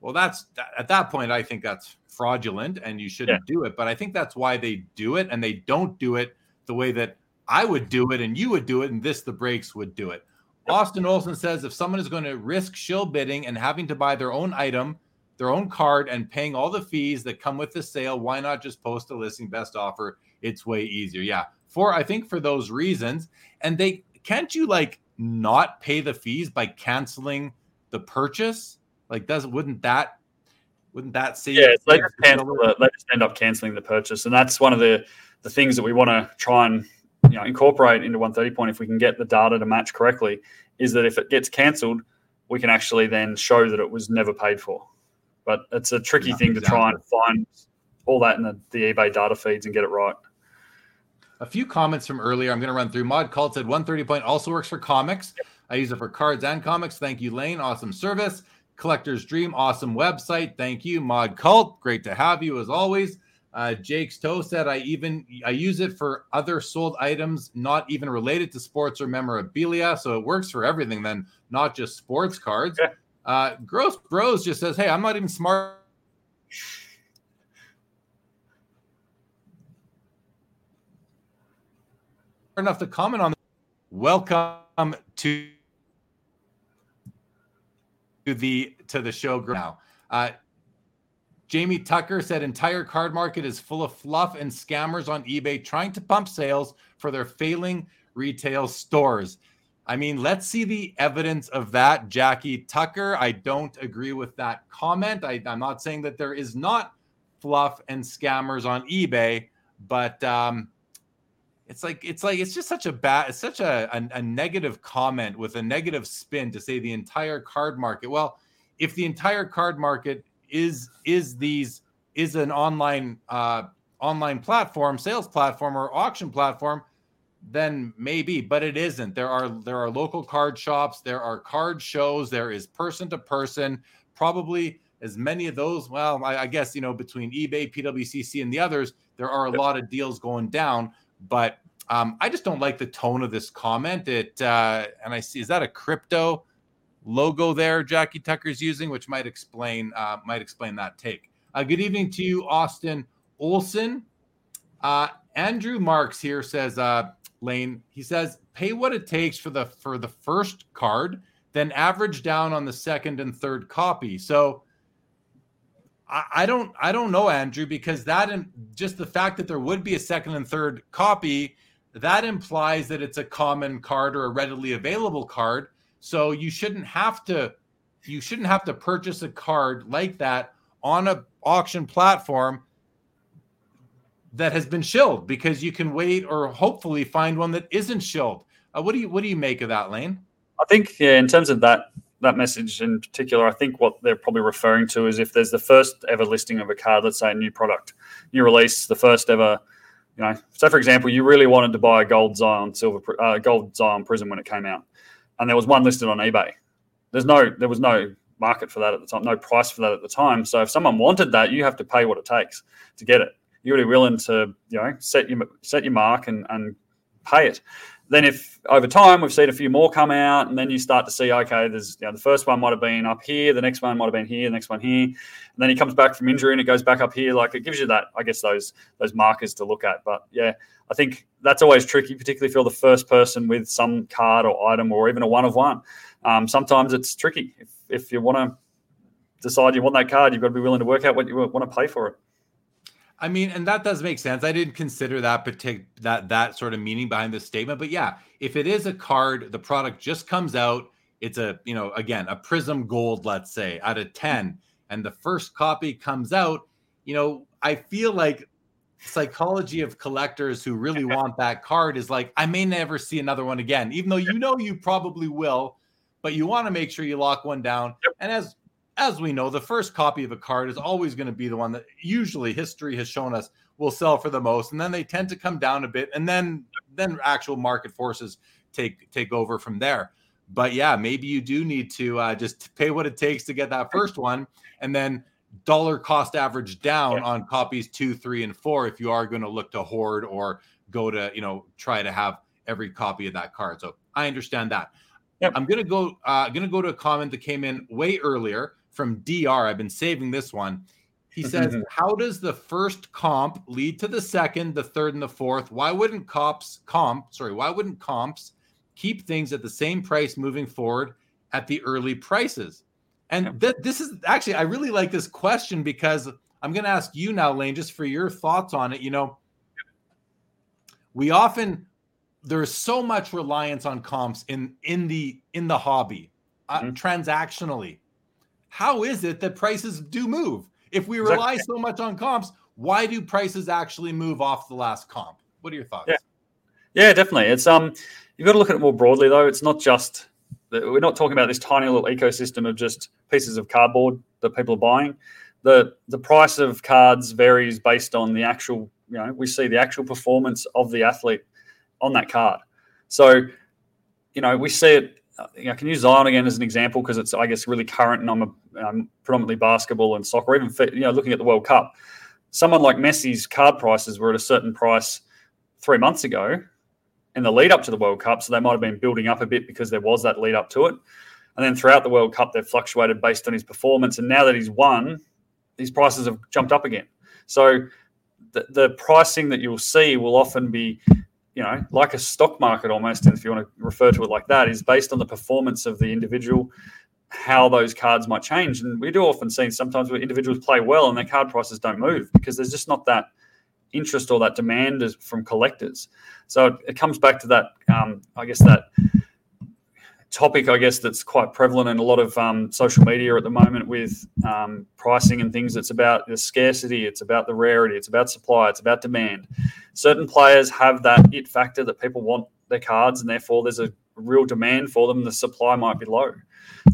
well that's at that point i think that's fraudulent and you shouldn't yeah. do it but i think that's why they do it and they don't do it the way that i would do it and you would do it and this the breaks would do it. Austin olson says if someone is going to risk shill bidding and having to buy their own item their own card and paying all the fees that come with the sale why not just post a listing best offer? It's way easier. Yeah. For i think for those reasons and they can't you like not pay the fees by canceling the purchase? Like, does wouldn't that wouldn't that see? Yeah, they just cancel the, they just end up canceling the purchase, and that's one of the the things that we want to try and you know incorporate into 130 point if we can get the data to match correctly. Is that if it gets cancelled, we can actually then show that it was never paid for. But it's a tricky yeah, thing exactly. to try and find all that in the, the eBay data feeds and get it right a few comments from earlier. I'm going to run through. Mod Cult said 130 point also works for comics. I use it for cards and comics. Thank you, Laine. Awesome service. Collector's Dream, awesome website. Thank you, Mod Cult. Great to have you as always. Uh, Jake's Toe said I even I use it for other sold items not even related to sports or memorabilia, so it works for everything. Then not just sports cards. Yeah. Uh, Gross Bros just says, "Hey, I'm not even smart enough to comment on. Welcome to the to the show now. Uh, Jamie Tucker said entire card market is full of fluff and scammers on eBay trying to pump sales for their failing retail stores. I mean, let's see the evidence of that, Jackie Tucker. I don't agree with that comment. I, am not saying that there is not fluff and scammers on eBay, but um, it's like it's like it's just such a bad it's such a, a, a negative comment with a negative spin to say the entire card market well if the entire card market is is these is an online uh online platform sales platform or auction platform then maybe but it isn't there are there are local card shops there are card shows there is person to person probably as many of those well I, I guess you know between ebay pwcc and the others there are a lot of deals going down but um, I just don't like the tone of this comment. It uh, and I see is that a crypto logo there Jackie Tucker's using, which might explain uh, might explain that take. Uh, good evening to you, Austin Olson. Uh, Andrew Marks here says, uh, Laine. He says, pay what it takes for the for the first card, then average down on the second and third copy. So I, don't I don't know, Andrew, because that and just the fact that there would be a second and third copy, that implies that it's a common card or a readily available card. So you shouldn't have to you shouldn't have to purchase a card like that on a auction platform that has been shilled because you can wait or hopefully find one that isn't shilled. Uh, what do you what do you make of that, Laine? I think yeah, in terms of that that message in particular, I think what they're probably referring to is if there's the first ever listing of a card, let's say a new product, new release, the first ever, you know, so for example, you really wanted to buy a gold Zion silver, uh, gold Zion Prism when it came out, and there was one listed on eBay. There's no, there was no market for that at the time, no price for that at the time. So if someone wanted that, you have to pay what it takes to get it. You're really willing to, you know, set your set your mark and and pay it then if over time we've seen a few more come out and then you start to see okay there's you know the first one might have been up here the next one might have been here the next one here. And then he comes back from injury and it goes back up here. Like it gives you that i guess those those markers to look at. But yeah i think that's always tricky particularly if you're the first person with some card or item or even a one of one. Um, sometimes it's tricky. If, if you want to decide you want that card you've got to be willing to work out what you want to pay for it I mean, and that does make sense. I didn't consider that particular that that sort of meaning behind this statement, but yeah, if it is a card, the product just comes out. It's a you know again a Prism Gold, let's say, out of ten, and the first copy comes out. You know, I feel like psychology of collectors who really (laughs) want that card is like I may never see another one again, even though you know you probably will, but you want to make sure you lock one down. And as as we know, the first copy of a card is always going to be the one that usually history has shown us will sell for the most, and then they tend to come down a bit, and then then actual market forces take take over from there. But yeah, maybe you do need to uh, just pay what it takes to get that first one, and then dollar cost average down yeah. on copies two, three, and four if you are going to look to hoard or go to you know try to have every copy of that card. So I understand that. Yep. I'm gonna go. Uh, gonna go to a comment that came in way earlier from DR. I've been saving this one. He says, (laughs) "How does the first comp lead to the second, the third, and the fourth? Why wouldn't comps comp? Sorry, why wouldn't comps keep things at the same price moving forward at the early prices?" And th- this is actually, I really like this question because I'm going to ask you now, Laine, just for your thoughts on it. You know, we often there's so much reliance on comps in in the in the hobby, uh, mm-hmm. transactionally how is it that prices do move? If we rely so much on comps, why do prices actually move off the last comp? What are your thoughts? Yeah, yeah definitely. It's um, you've got to look at it more broadly though. It's not just we're not talking about this tiny little ecosystem of just pieces of cardboard that people are buying. The the price of cards varies based on the actual, you know, we see the actual performance of the athlete on that card. So, you know, we see it I can use Zion again as an example because it's, I guess, really current, and I'm, a, I'm predominantly basketball and soccer. Even you know, looking at the World Cup, someone like Messi's card prices were at a certain price three months ago in the lead up to the World Cup, so they might have been building up a bit because there was that lead up to it. And then throughout the World Cup, they've fluctuated based on his performance. And now that he's won, these prices have jumped up again. So the, the pricing that you'll see will often be you know, like a stock market almost, if you want to refer to it like that, is based on the performance of the individual, how those cards might change. And we do often see sometimes where individuals play well and their card prices don't move because there's just not that interest or that demand from collectors. So it, it comes back to that, um, I guess that topic, I guess, that's quite prevalent in a lot of um, social media at the moment with um, pricing and things. It's about the scarcity, it's about the rarity, it's about supply, it's about demand. Certain players have that it factor that people want their cards, and therefore there's a real demand for them. The supply might be low.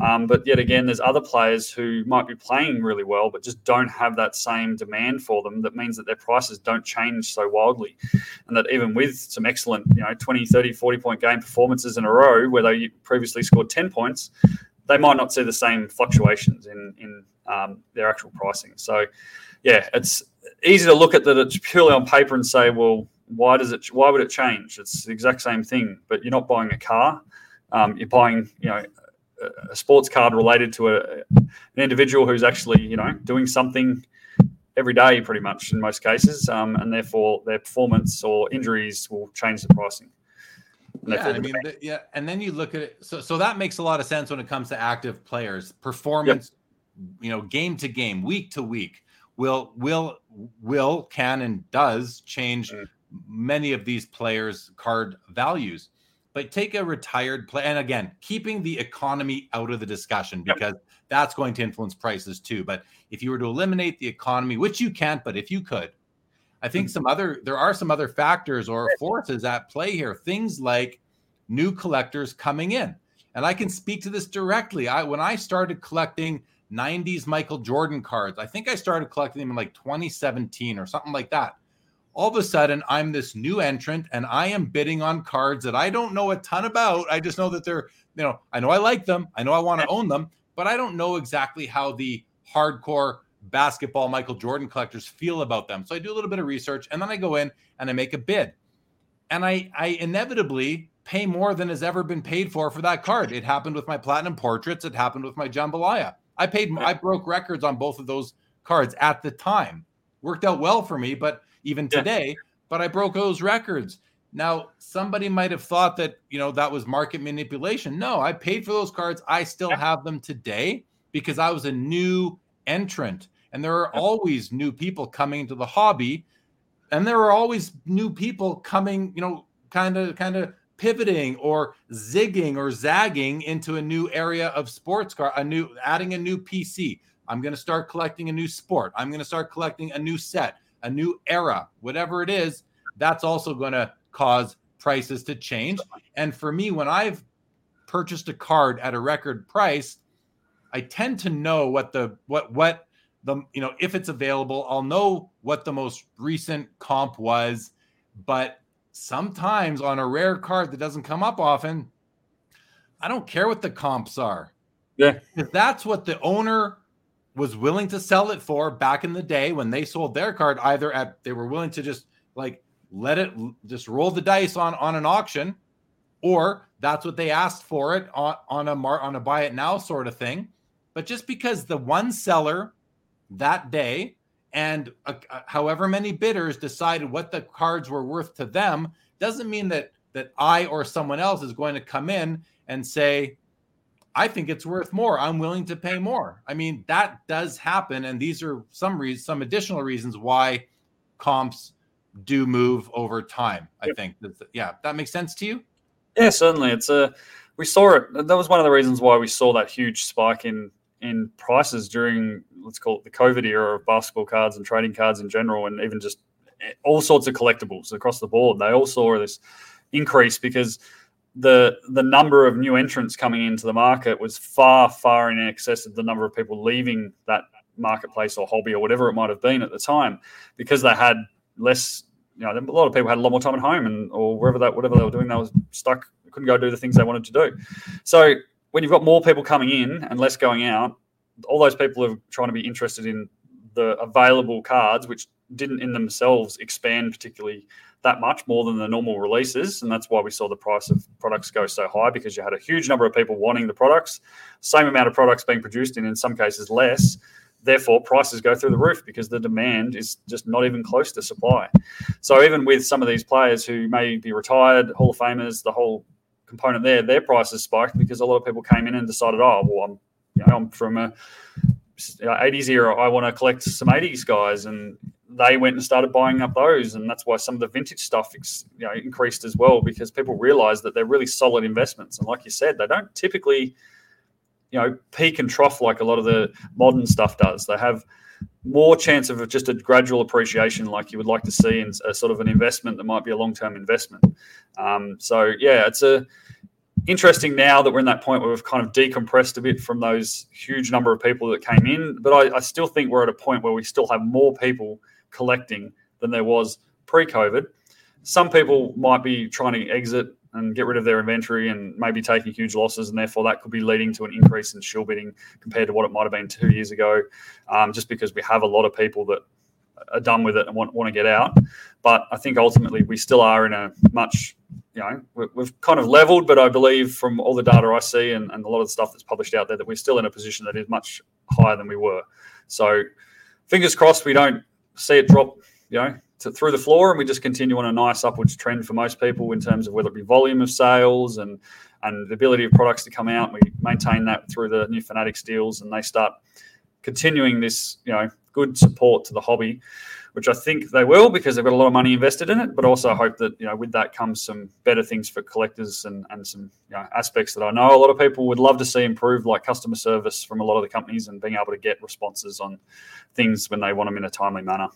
Um, but yet again, there's other players who might be playing really well, but just don't have that same demand for them. That means that their prices don't change so wildly. And that even with some excellent, you know, 20, 30, 40 point game performances in a row where they previously scored 10 points, they might not see the same fluctuations in, in um, their actual pricing. So, yeah, it's easy to look at that it's purely on paper and say, well, why does it? Why would it change? It's the exact same thing, but you're not buying a car. Um, you're buying, you know, a sports card related to a, an individual who's actually you know doing something every day pretty much in most cases um, and therefore their performance or injuries will change the pricing yeah, I mean, the, yeah, and then you look at it. So, so that makes a lot of sense when it comes to active players. Performance, yep. you know, game to game, week to week, will will will can and does change mm. Many of these players' card values but take a retired player and again keeping the economy out of the discussion because yep. that's going to influence prices too. But if you were to eliminate the economy which you can't but if you could i think mm-hmm. some other there are some other factors or forces at play here. Things like new collectors coming in. And i can speak to this directly. I when i started collecting 90s michael jordan cards i think i started collecting them in like 2017 or something like that all of a sudden I'm this new entrant and I am bidding on cards that I don't know a ton about. I just know that they're, you know, I know I like them, I know I want to own them, but I don't know exactly how the hardcore basketball Michael Jordan collectors feel about them. So I do a little bit of research and then I go in and I make a bid. And I I inevitably pay more than has ever been paid for for that card. It happened with my platinum portraits, it happened with my jambalaya. I paid I broke records on both of those cards at the time. Worked out well for me, but even today, yeah. but I broke those records. Now, somebody might have thought that, you know, that was market manipulation. No, I paid for those cards. I still have them today because I was a new entrant. And there are always new people coming into the hobby. And there are always new people coming, you know, kind of, kind of pivoting or zigging or zagging into a new area of sports car, a new, adding a new PC. I'm going to start collecting a new sport. I'm going to start collecting a new set a new era, whatever it is, that's also going to cause prices to change. And for me, when I've purchased a card at a record price, I tend to know what the what what the you know if it's available, I'll know what the most recent comp was, but sometimes on a rare card that doesn't come up often, I don't care what the comps are. Yeah. If that's what the owner was willing to sell it for back in the day when they sold their card either at they were willing to just like let it just roll the dice on on an auction or that's what they asked for it on on a mar, on a buy it now sort of thing. But just because the one seller that day and uh, uh however many bidders decided what the cards were worth to them doesn't mean that that I or someone else is going to come in and say I think it's worth more. I'm willing to pay more. I mean, that does happen, and these are some reasons, some additional reasons why comps do move over time. I think, yeah, that makes sense to you. Yeah, certainly. It's a we saw it. That was one of the reasons why we saw that huge spike in in prices during let's call it the COVID era of basketball cards and trading cards in general, and even just eh, all sorts of collectibles across the board. They all saw this increase because the the number of new entrants coming into the market was far far in excess of the number of people leaving that marketplace or hobby or whatever it might have been at the time because they had less you know a lot of people had a lot more time at home and or wherever that whatever they were doing they was stuck couldn't go do the things they wanted to do. So when you've got more people coming in and less going out all those people are trying to be interested in the available cards which didn't in themselves expand particularly that much more than the normal releases. And that's why we saw the price of products go so high because you had a huge number of people wanting the products, same amount of products being produced, and in some cases less. Therefore, prices go through the roof because the demand is just not even close to supply. So, even with some of these players who may be retired, Hall of Famers, the whole component there, their prices spiked because a lot of people came in and decided, oh, well, I'm, you know, I'm from a 80s era. I want to collect some 80s guys, and they went and started buying up those, and that's why some of the vintage stuff you know increased as well because people realize that they're really solid investments, and like you said, they don't typically you know peak and trough like a lot of the modern stuff does. They have more chance of just a gradual appreciation like you would like to see in a sort of an investment that might be a long-term investment. Um, so yeah, it's a interesting now that we're in that point where we've kind of decompressed a bit from those huge number of people that came in. But I, I still think we're at a point where we still have more people collecting than there was pre-COVID. Some people might be trying to exit and get rid of their inventory and maybe taking huge losses, and therefore that could be leading to an increase in shill bidding compared to what it might have been two years ago, um, just because we have a lot of people that are done with it and want, want to get out. But I think ultimately we still are in a much, you know, we've kind of leveled, but I believe from all the data I see and, and a lot of the stuff that's published out there that we're still in a position that is much higher than we were. So fingers crossed we don't see it drop, you know, to, through the floor, and we just continue on a nice upwards trend for most people in terms of whether it be volume of sales and and the ability of products to come out. We maintain that through the new Fanatics deals, and they start continuing this, you know, good support to the hobby, which I think they will because they've got a lot of money invested in it. But also hope that you know with that comes some better things for collectors and and some you know, aspects that I know a lot of people would love to see improved, like customer service from a lot of the companies and being able to get responses on things when they want them in a timely manner.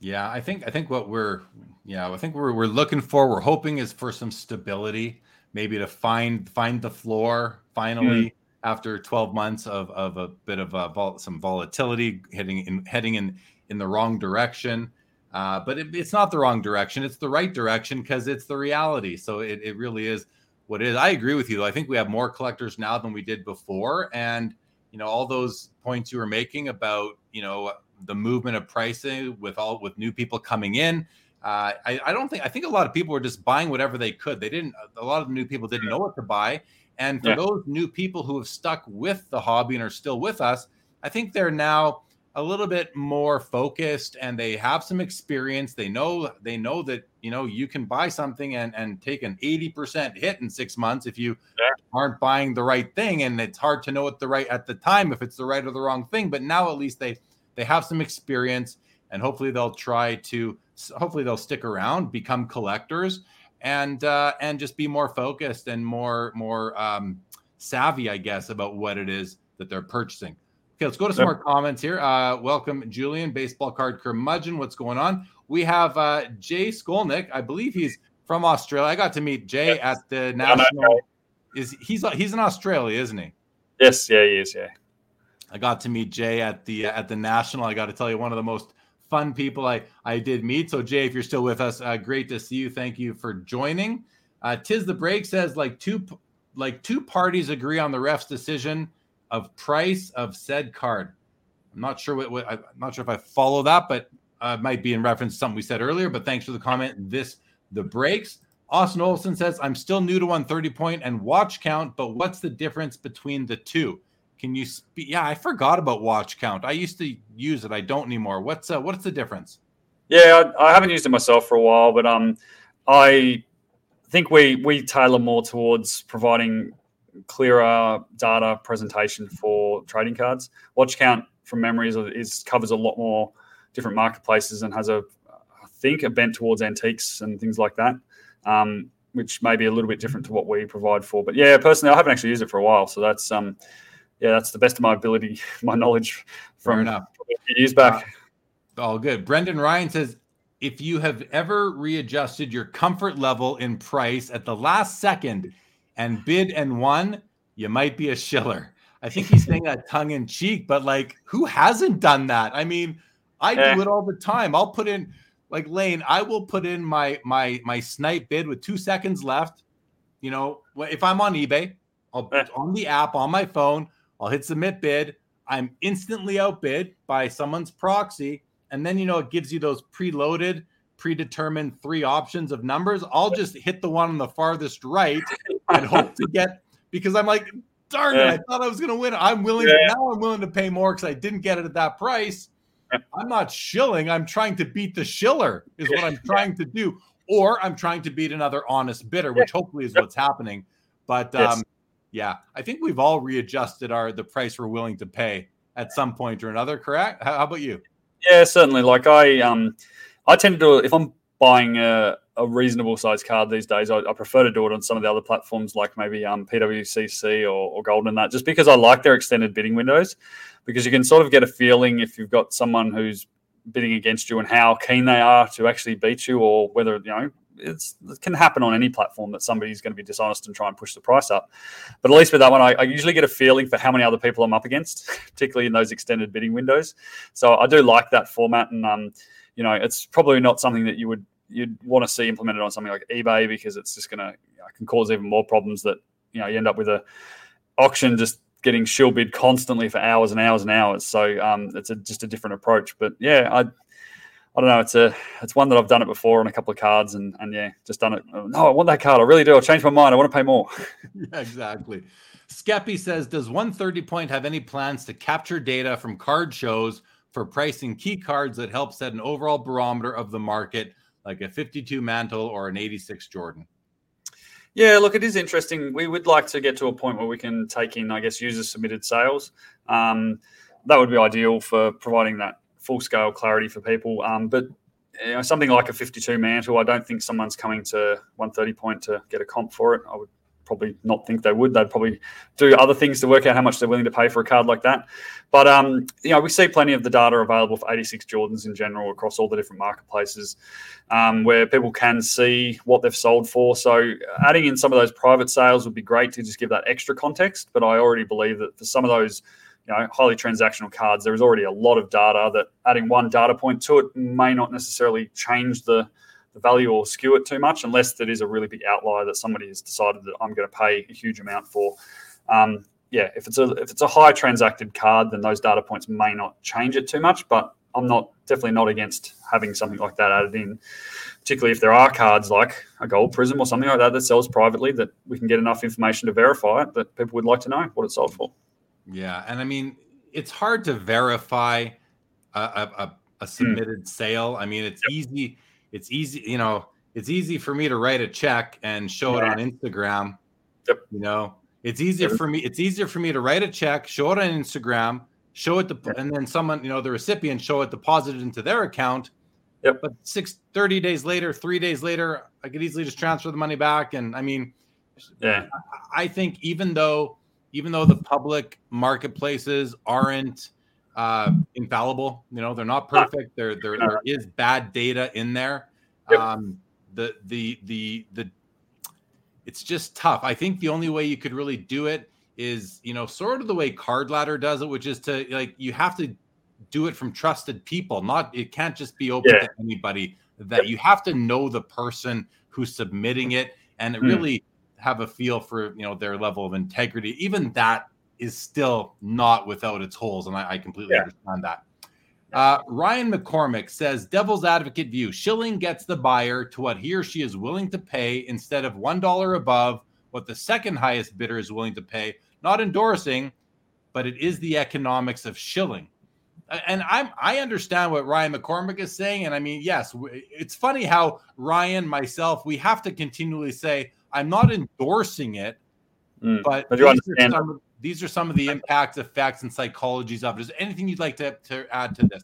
Yeah, I think I think what we're yeah, I think we're we're looking for, we're hoping is for some stability, maybe to find find the floor finally mm. after 12 months of, of a bit of a vol- some volatility heading in heading in in the wrong direction. Uh, but it, it's not the wrong direction; it's the right direction because it's the reality. So it, it really is what it is. I agree with you though. I think we have more collectors now than we did before, and you know all those points you were making about you know the movement of pricing with all with new people coming in. Uh, I, I, don't think I think a lot of people were just buying whatever they could. They didn't. A lot of the new people didn't know what to buy, and for yeah. those new people who have stuck with the hobby and are still with us, I think they're now a little bit more focused and they have some experience. They know they know that you know you can buy something and and take an eighty percent hit in six months if you yeah. aren't buying the right thing, and it's hard to know what the right at the time if it's the right or the wrong thing. But now at least they they have some experience, and hopefully they'll try to hopefully they'll stick around, become collectors, and uh, and just be more focused and more more um, savvy, I guess, about what it is that they're purchasing. Okay, let's go to some more comments here. Uh, welcome, Julian, baseball card curmudgeon. What's going on? We have uh, Jay Skolnick. I believe he's from Australia. I got to meet Jay at the national. Is he's he's in Australia, isn't he? Yes, yeah, he is. Yeah. I got to meet Jay at the at the national. I got to tell you, one of the most fun people I I did meet. So Jay, if you're still with us, uh, great to see you. Thank you for joining. Uh, Tis the break says like two like two parties agree on the ref's decision of price of said card. I'm not sure what, what I'm not sure if I follow that, but uh, might be in reference to something we said earlier. But thanks for the comment. This the breaks. Austin Olson says I'm still new to 130 point and watch count, but what's the difference between the two? Can you speak? Yeah, I forgot about watch count. I used to use it. I don't anymore. What's uh, what's the difference? Yeah, I, I haven't used it myself for a while, but um, I think we we tailor more towards providing clearer data presentation for trading cards. Watch count from memory is, is covers a lot more different marketplaces and has a I think a bent towards antiques and things like that. Um, which may be a little bit different to what we provide for. But yeah, personally, I haven't actually used it for a while, so that's um, yeah, that's the best of my ability, (laughs) my knowledge from years back. Uh, all good. Brendan Ryan says, if you have ever readjusted your comfort level in price at the last second and bid and won, you might be a shiller. I think he's saying that tongue in cheek, but like, who hasn't done that? I mean, I do it all the time. I'll put in like Laine. I will put in my my my snipe bid with two seconds left. You know, if I'm on eBay, I'll on the app on my phone. I'll hit submit bid. I'm instantly outbid by someone's proxy. And then, you know, it gives you those preloaded, predetermined three options of numbers. I'll just hit the one on the farthest right and hope to get, because I'm like, darn it, I thought I was going to win. I'm willing, yeah. now I'm willing to pay more because I didn't get it at that price. I'm not shilling. I'm trying to beat the shiller, is what I'm trying to do. Or I'm trying to beat another honest bidder, which hopefully is what's happening. But um, yeah, I think we've all readjusted our the price we're willing to pay at some point or another. Correct? How, how about you? Yeah, certainly. Like I, um, I tend to do it if I'm buying a, a reasonable size card these days. I, I, prefer to do it on some of the other platforms, like maybe um, PWCC or, or Goldin that, just because I like their extended bidding windows, because you can sort of get a feeling if you've got someone who's bidding against you and how keen they are to actually beat you, or whether you know it can happen on any platform that somebody's going to be dishonest and try and push the price up. But at least with that one, I, I, usually get a feeling for how many other people I'm up against, (laughs) particularly in those extended bidding windows. So I do like that format, and um, you know, it's probably not something that you would you'd want to see implemented on something like eBay because it's just going to can cause even more problems that you know you end up with a auction just getting shill bid constantly for hours and hours and hours. So um, it's a, just a different approach. But yeah, I I don't know. It's a it's one that I've done it before on a couple of cards, and and yeah, just done it. No, I want that card. I really do. I changed my mind. I want to pay more. (laughs) yeah, exactly. Skeppy says, does 130 Point have any plans to capture data from card shows for pricing key cards that help set an overall barometer of the market, like a 52 Mantle or an 86 Jordan? Yeah, look, it is interesting. We would like to get to a point where we can take in, I guess, user submitted sales. Um, that would be ideal for providing that full scale clarity for people. Um, but you know, something like a 52 mantle, I don't think someone's coming to 130 point to get a comp for it. I would probably not think they would. They'd probably do other things to work out how much they're willing to pay for a card like that. But um, you know, we see plenty of the data available for 86 Jordans in general across all the different marketplaces, um, where people can see what they've sold for. So adding in some of those private sales would be great to just give that extra context. But I already believe that for some of those you know, highly transactional cards, there is already a lot of data that adding one data point to it may not necessarily change the value or skew it too much, unless that is a really big outlier that somebody has decided that I'm going to pay a huge amount for. Um, yeah, if it's a if it's a high transacted card, then those data points may not change it too much. But I'm not definitely not against having something like that added in, particularly if there are cards like a gold prism or something like that that sells privately that we can get enough information to verify it that people would like to know what it sold for. Yeah, and I mean, it's hard to verify a, a, a hmm. submitted mm. sale. I mean, it's yep. easy. It's easy, you know. It's easy for me to write a check and show yeah. it on Instagram. Yep. You know, it's easier for me. It's easier for me to write a check, show it on Instagram, show it, to, yep. and then someone, you know, the recipient, show it deposited into their account. Yep. But six, 30 days later, three days later, I could easily just transfer the money back. And I mean, yeah, I, I think even though even though the public marketplaces aren't uh, infallible, you know, they're not perfect. There, there, there is bad data in there. Um, the, the, the, the, it's just tough. I think the only way you could really do it is, you know, sort of the way Card Ladder does it, which is to like you have to do it from trusted people. Not it can't just be open yeah. to anybody. That you have to know the person who's submitting it, and mm. really have a feel for you know their level of integrity. Even that is still not without its holes, and I, I completely yeah. understand that. Uh, Ryan McCormick says, "Devil's advocate view: Shilling gets the buyer to what he or she is willing to pay instead of one dollar above what the second highest bidder is willing to pay. Not endorsing, but it is the economics of shilling." and I'm I understand what Ryan McCormick is saying, and I mean, yes, it's funny how Ryan, myself, we have to continually say, I'm not endorsing it, mm, but, but are some, these, are some, of the impacts, effects, and psychologies of it. Is anything you'd like to, to add to this,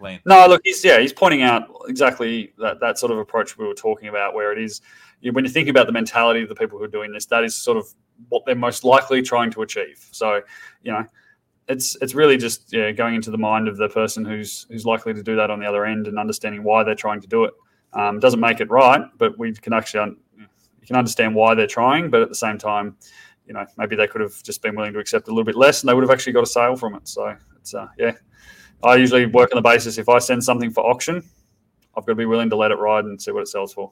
Laine? No, look, he's yeah, he's pointing out exactly that that sort of approach we were talking about, where it is you, when you think about the mentality of the people who are doing this, that is sort of what they're most likely trying to achieve. So, you know, it's it's really just yeah, going into the mind of the person who's who's likely to do that on the other end and understanding why they're trying to do it. Um, doesn't make it right, but we can actually you can understand why they're trying, but at the same time, you know, maybe they could have just been willing to accept a little bit less, and they would have actually got a sale from it. So it's uh, yeah, I usually work on the basis if I send something for auction, I've got to be willing to let it ride and see what it sells for.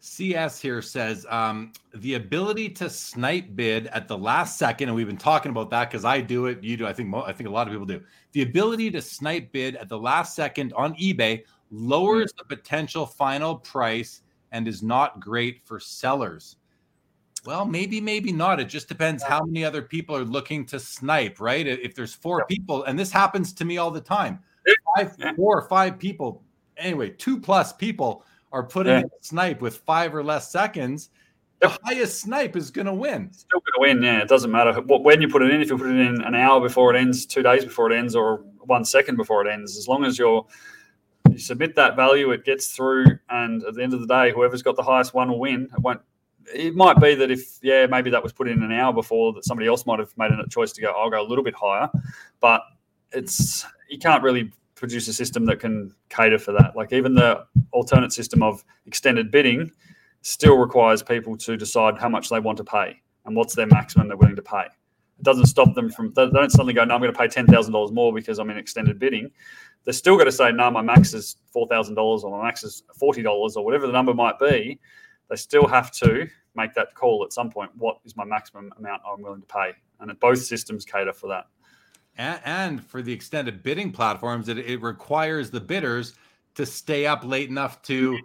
CS here says um, the ability to snipe bid at the last second, and we've been talking about that because I do it, you do. I think mo- I think a lot of people do. The ability to snipe bid at the last second on eBay lowers the potential final price and is not great for sellers. Well, maybe, maybe not. It just depends how many other people are looking to snipe, right? If there's four people, and this happens to me all the time, five, (laughs) four or five people, anyway, two plus people are putting yeah. in a snipe with five or less seconds. The highest snipe is going to win. Still going to win, yeah. It doesn't matter when you put it in. If you put it in an hour before it ends, two days before it ends, or one second before it ends. As long as you're you submit that value, it gets through, and at the end of the day, whoever's got the highest one will win. It won't. It might be that if yeah, maybe that was put in an hour before, that somebody else might have made a choice to go. I'll go a little bit higher, but it's you can't really produce a system that can cater for that. Like even the alternate system of extended bidding still requires people to decide how much they want to pay and what's their maximum they're willing to pay. It doesn't stop them from they don't suddenly go, no, I'm going to pay ten thousand dollars more because I'm in extended bidding. They're still going to say, no, my max is four thousand dollars or my max is forty dollars or whatever the number might be. They still have to make that call at some point. What is my maximum amount I'm willing to pay? And both systems cater for that. And, and for the extended bidding platforms, it, it requires the bidders to stay up late enough to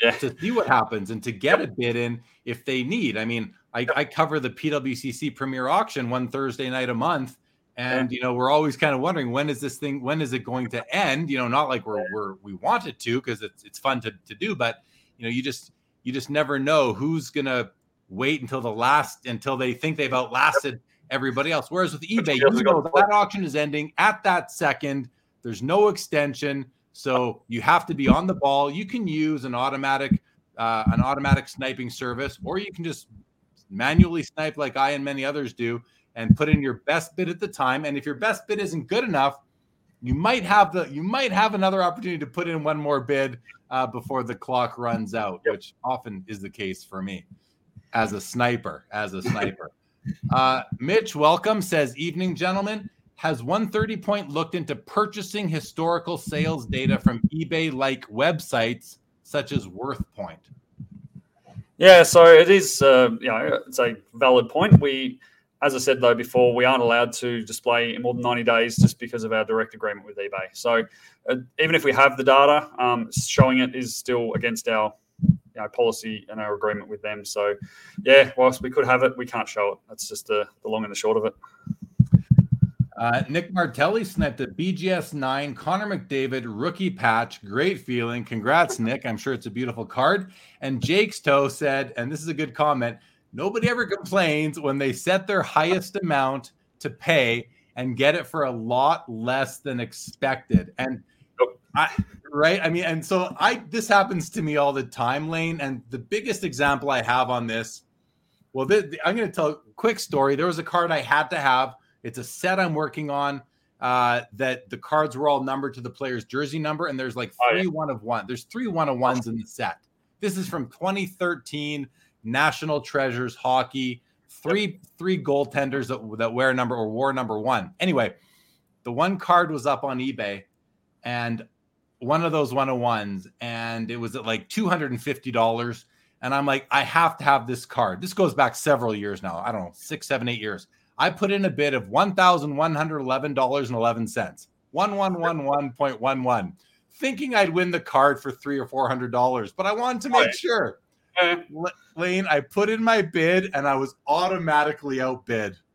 yeah. to see what happens and to get a bid in if they need. I mean, I, I cover the PWCC Premier Auction one Thursday night a month, and you know we're always kind of wondering when is this thing when is it going to end? You know, not like we're, we're we want it to because it's it's fun to to do, but you know you just you just never know who's gonna wait until the last until they think they've outlasted everybody else. Whereas with eBay, you know that auction is ending at that second. There's no extension, so you have to be on the ball. You can use an automatic uh, an automatic sniping service, or you can just manually snipe like I and many others do and put in your best bid at the time. And if your best bid isn't good enough, you might have the you might have another opportunity to put in one more bid uh, before the clock runs out, yep. which often is the case for me as a sniper. As a (laughs) sniper, uh, Mitch, welcome. Says evening, gentlemen. Has 130 Point looked into purchasing historical sales data from eBay-like websites such as Worth Point? Yeah, so it is, uh, you know, it's a valid point. We, as I said though before, we aren't allowed to display in more than 90 days just because of our direct agreement with eBay. So uh, even if we have the data, um, showing it is still against our you know, policy and our agreement with them. So yeah, whilst we could have it, we can't show it. That's just the, the long and the short of it. Uh, Nick Martelli sniped a BGS 9 Connor McDavid rookie patch. Great feeling. Congrats, Nick. I'm sure it's a beautiful card. And Jake Stowe said, and this is a good comment nobody ever complains when they set their highest amount to pay and get it for a lot less than expected. And I, right, I mean, and so I this happens to me all the time, Laine. And the biggest example I have on this, well, this, I'm going to tell a quick story. There was a card I had to have it's a set I'm working on uh, that the cards were all numbered to the player's jersey number, and there's like three oh, yeah. one of one. There's three one of ones in the set. This is from 2013 National Treasures Hockey. Three three goaltenders that, that wear number or wore number one. Anyway, the one card was up on eBay, and one of those one of ones, and it was at like two hundred and fifty dollars. And I'm like, I have to have this card. This goes back several years now. I don't know, six, seven, eight years. I put in a bid of $1,111.11, 1111.11, thinking I'd win the card for three or four hundred dollars, but I wanted to make sure. Laine, I put in my bid and I was automatically outbid. (laughs)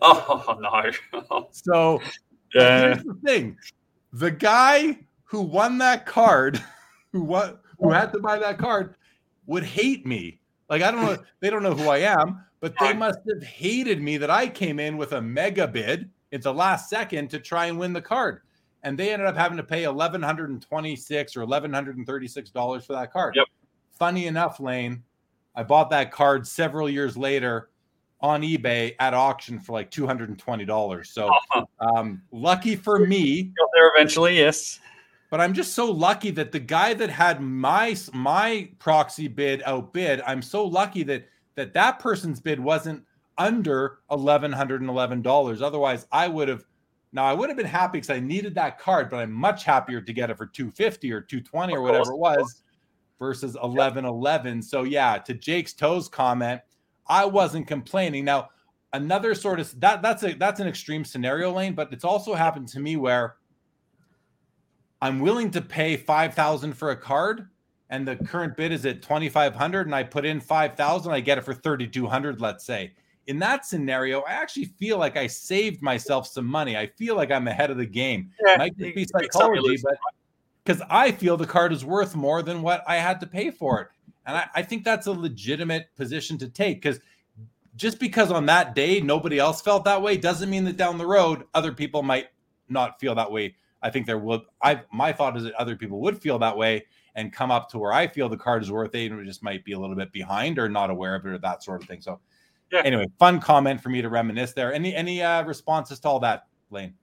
Oh no. so yeah. here's the thing. The guy who won that card, (laughs) who what who had to buy that card, would hate me. Like I don't know, they don't know who I am, but they must have hated me that I came in with a mega bid at the last second to try and win the card. And they ended up having to pay eleven hundred and twenty-six or eleven hundred and thirty-six dollars for that card. Yep. Funny enough, Laine, I bought that card several years later on eBay at auction for like two hundred and twenty dollars. So, uh-huh. um, lucky for me, got there eventually. Yes, but I'm just so lucky that the guy that had my my proxy bid outbid. I'm so lucky that that that person's bid wasn't under $1111 otherwise i would have now i would have been happy because i needed that card but i'm much happier to get it for 250 or 220 or whatever it was versus 1111 so yeah to Jake Stowe's comment i wasn't complaining. Now another sort of that that's a that's an extreme scenario Laine but it's also happened to me where i'm willing to pay 5000 for a card and the current bid is at 2500 and I put in 5000 I get it for 3200 let's say. In that scenario I actually feel like I saved myself some money. I feel like I'm ahead of the game. Yeah, might just be psychology but because I feel the card is worth more than what I had to pay for it and I, I think that's a legitimate position to take because just because on that day nobody else felt that way doesn't mean that down the road other people might not feel that way I think there will. I my thought is that other people would feel that way and come up to where I feel the card is worth it, and just might be a little bit behind or not aware of it or that sort of thing. So, yeah. Anyway, fun comment for me to reminisce there. Any any uh, responses to all that, Laine?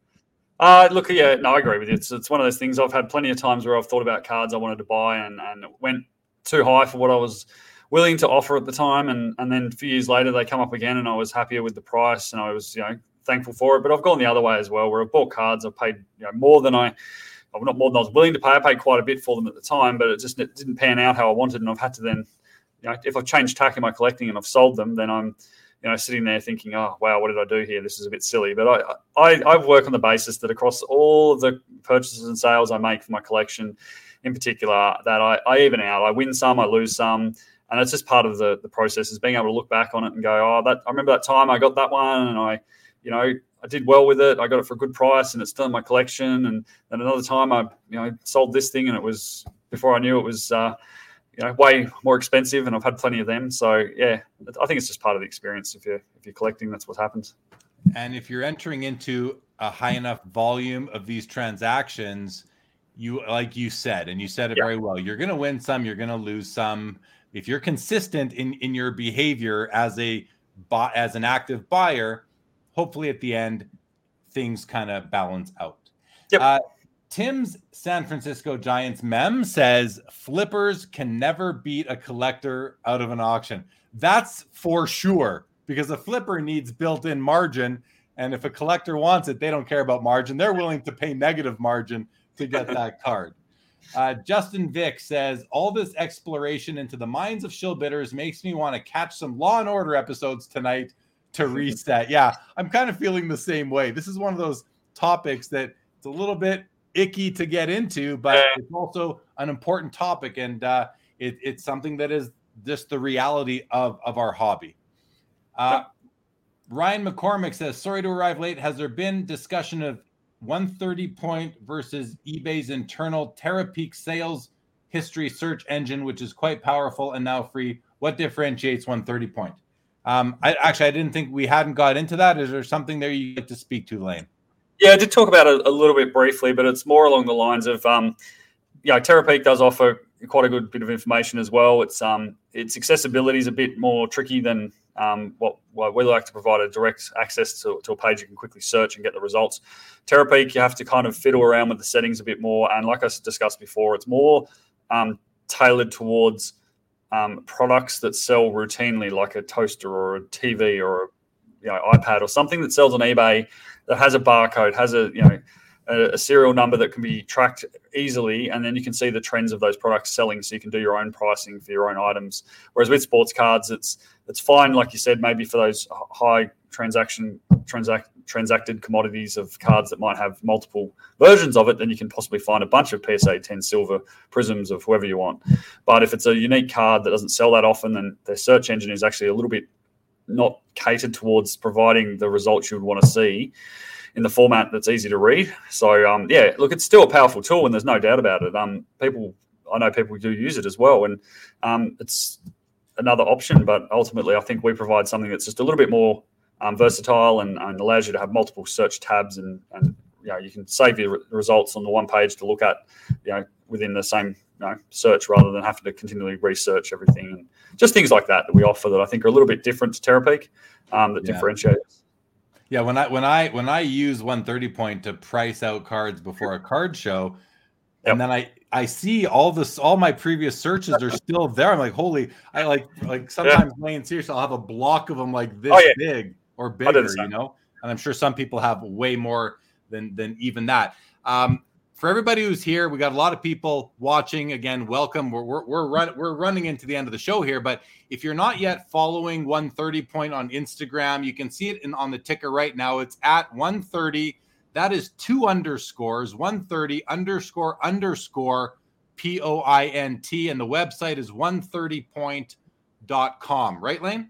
Uh, look, yeah, no, I agree with you. It's, it's one of those things I've had plenty of times where I've thought about cards I wanted to buy and, and went too high for what I was willing to offer at the time. And, and then a few years later, they come up again and I was happier with the price and I was, you know, thankful for it. But I've gone the other way as well, where I've bought cards, I've paid you know, more than I, well, not more than I was willing to pay. I paid quite a bit for them at the time, but it just it didn't pan out how I wanted. And I've had to then, you know, if I've changed tack in my collecting and I've sold them, then I'm, you know, sitting there thinking, oh, wow, what did I do here? This is a bit silly. But I, I, I work on the basis that across all of the purchases and sales I make for my collection, in particular, that I, I even out. I win some, I lose some. And it's just part of the, the process is being able to look back on it and go, oh, that I remember that time I got that one and I, you know, I did well with it. I got it for a good price and it's still in my collection. And then another time I, you know, sold this thing and it was before I knew it was, uh, you know way more expensive, and I've had plenty of them. So yeah, I think it's just part of the experience. If you're if you're collecting, that's what happens. And if you're entering into a high enough volume of these transactions, you like you said, and you said it yeah. very well. You're going to win some, you're going to lose some. If you're consistent in in your behavior as a as an active buyer, hopefully at the end things kind of balance out. Yep. Uh, Tim's San Francisco Giants mem says flippers can never beat a collector out of an auction. That's for sure because a flipper needs built in margin. And if a collector wants it, they don't care about margin. They're willing to pay negative margin to get (laughs) that card. Uh, Justin Vick says all this exploration into the minds of shill bidders makes me want to catch some Law and Order episodes tonight to (laughs) reset. Yeah, I'm kind of feeling the same way. This is one of those topics that it's a little bit icky to get into, but it's also an important topic, and uh, it, it's something that is just the reality of of our hobby. Uh, Ryan McCormick says, "Sorry to arrive late. Has there been discussion of 130 point versus eBay's internal TeraPeak sales history search engine, which is quite powerful and now free? What differentiates 130 point?" Um, I actually I didn't think we hadn't got into that. Is there something there you get to speak to, Laine? Yeah, I did talk about it a little bit briefly, but it's more along the lines of, um, you know, does offer quite a good bit of information as well. It's um, its accessibility is a bit more tricky than um, what, what we like to provide a direct access to, to a page you can quickly search and get the results. TeraPeak, you have to kind of fiddle around with the settings a bit more, and like I discussed before, it's more um, tailored towards um, products that sell routinely, like a toaster or a TV or a you know, iPad or something that sells on eBay that has a barcode, has a you know a, serial number that can be tracked easily, and then you can see the trends of those products selling, so you can do your own pricing for your own items. Whereas with sports cards, it's it's fine, like you said, maybe for those high transaction transact transacted commodities of cards that might have multiple versions of it, then you can possibly find a bunch of PSA 10 silver prisms of whoever you want. But if it's a unique card that doesn't sell that often, then their search engine is actually a little bit not catered towards providing the results you would want to see in the format that's easy to read. So um, yeah, look, it's still a powerful tool, and there's no doubt about it. Um, people, I know people do use it as well, and um, it's another option. But ultimately, I think we provide something that's just a little bit more um, versatile and, and, allows you to have multiple search tabs, and, and you know you can save your results on the one page to look at, you know, within the same you know, search rather than having to continually research everything and just things like that that we offer that I think are a little bit different to TeraPeak um, that yeah. differentiate us. Yeah, when I when I when I use 130 point to price out cards before a card show, yep. and then I I see all this all my previous searches are still there. I'm like, holy! I like like sometimes yeah. Laine seriously, I'll have a block of them like this oh, yeah. big or bigger, you know. And I'm sure some people have way more than than even that. Um, for everybody who's here, we got a lot of people watching. Again, welcome. We're we're we're, run, we're running into the end of the show here, but if you're not yet following 130 point on Instagram, you can see it in, on the ticker right now. It's at 130. That is two underscores, 130 underscore underscore P O I N T, and the website is 130point.com. Right, Laine?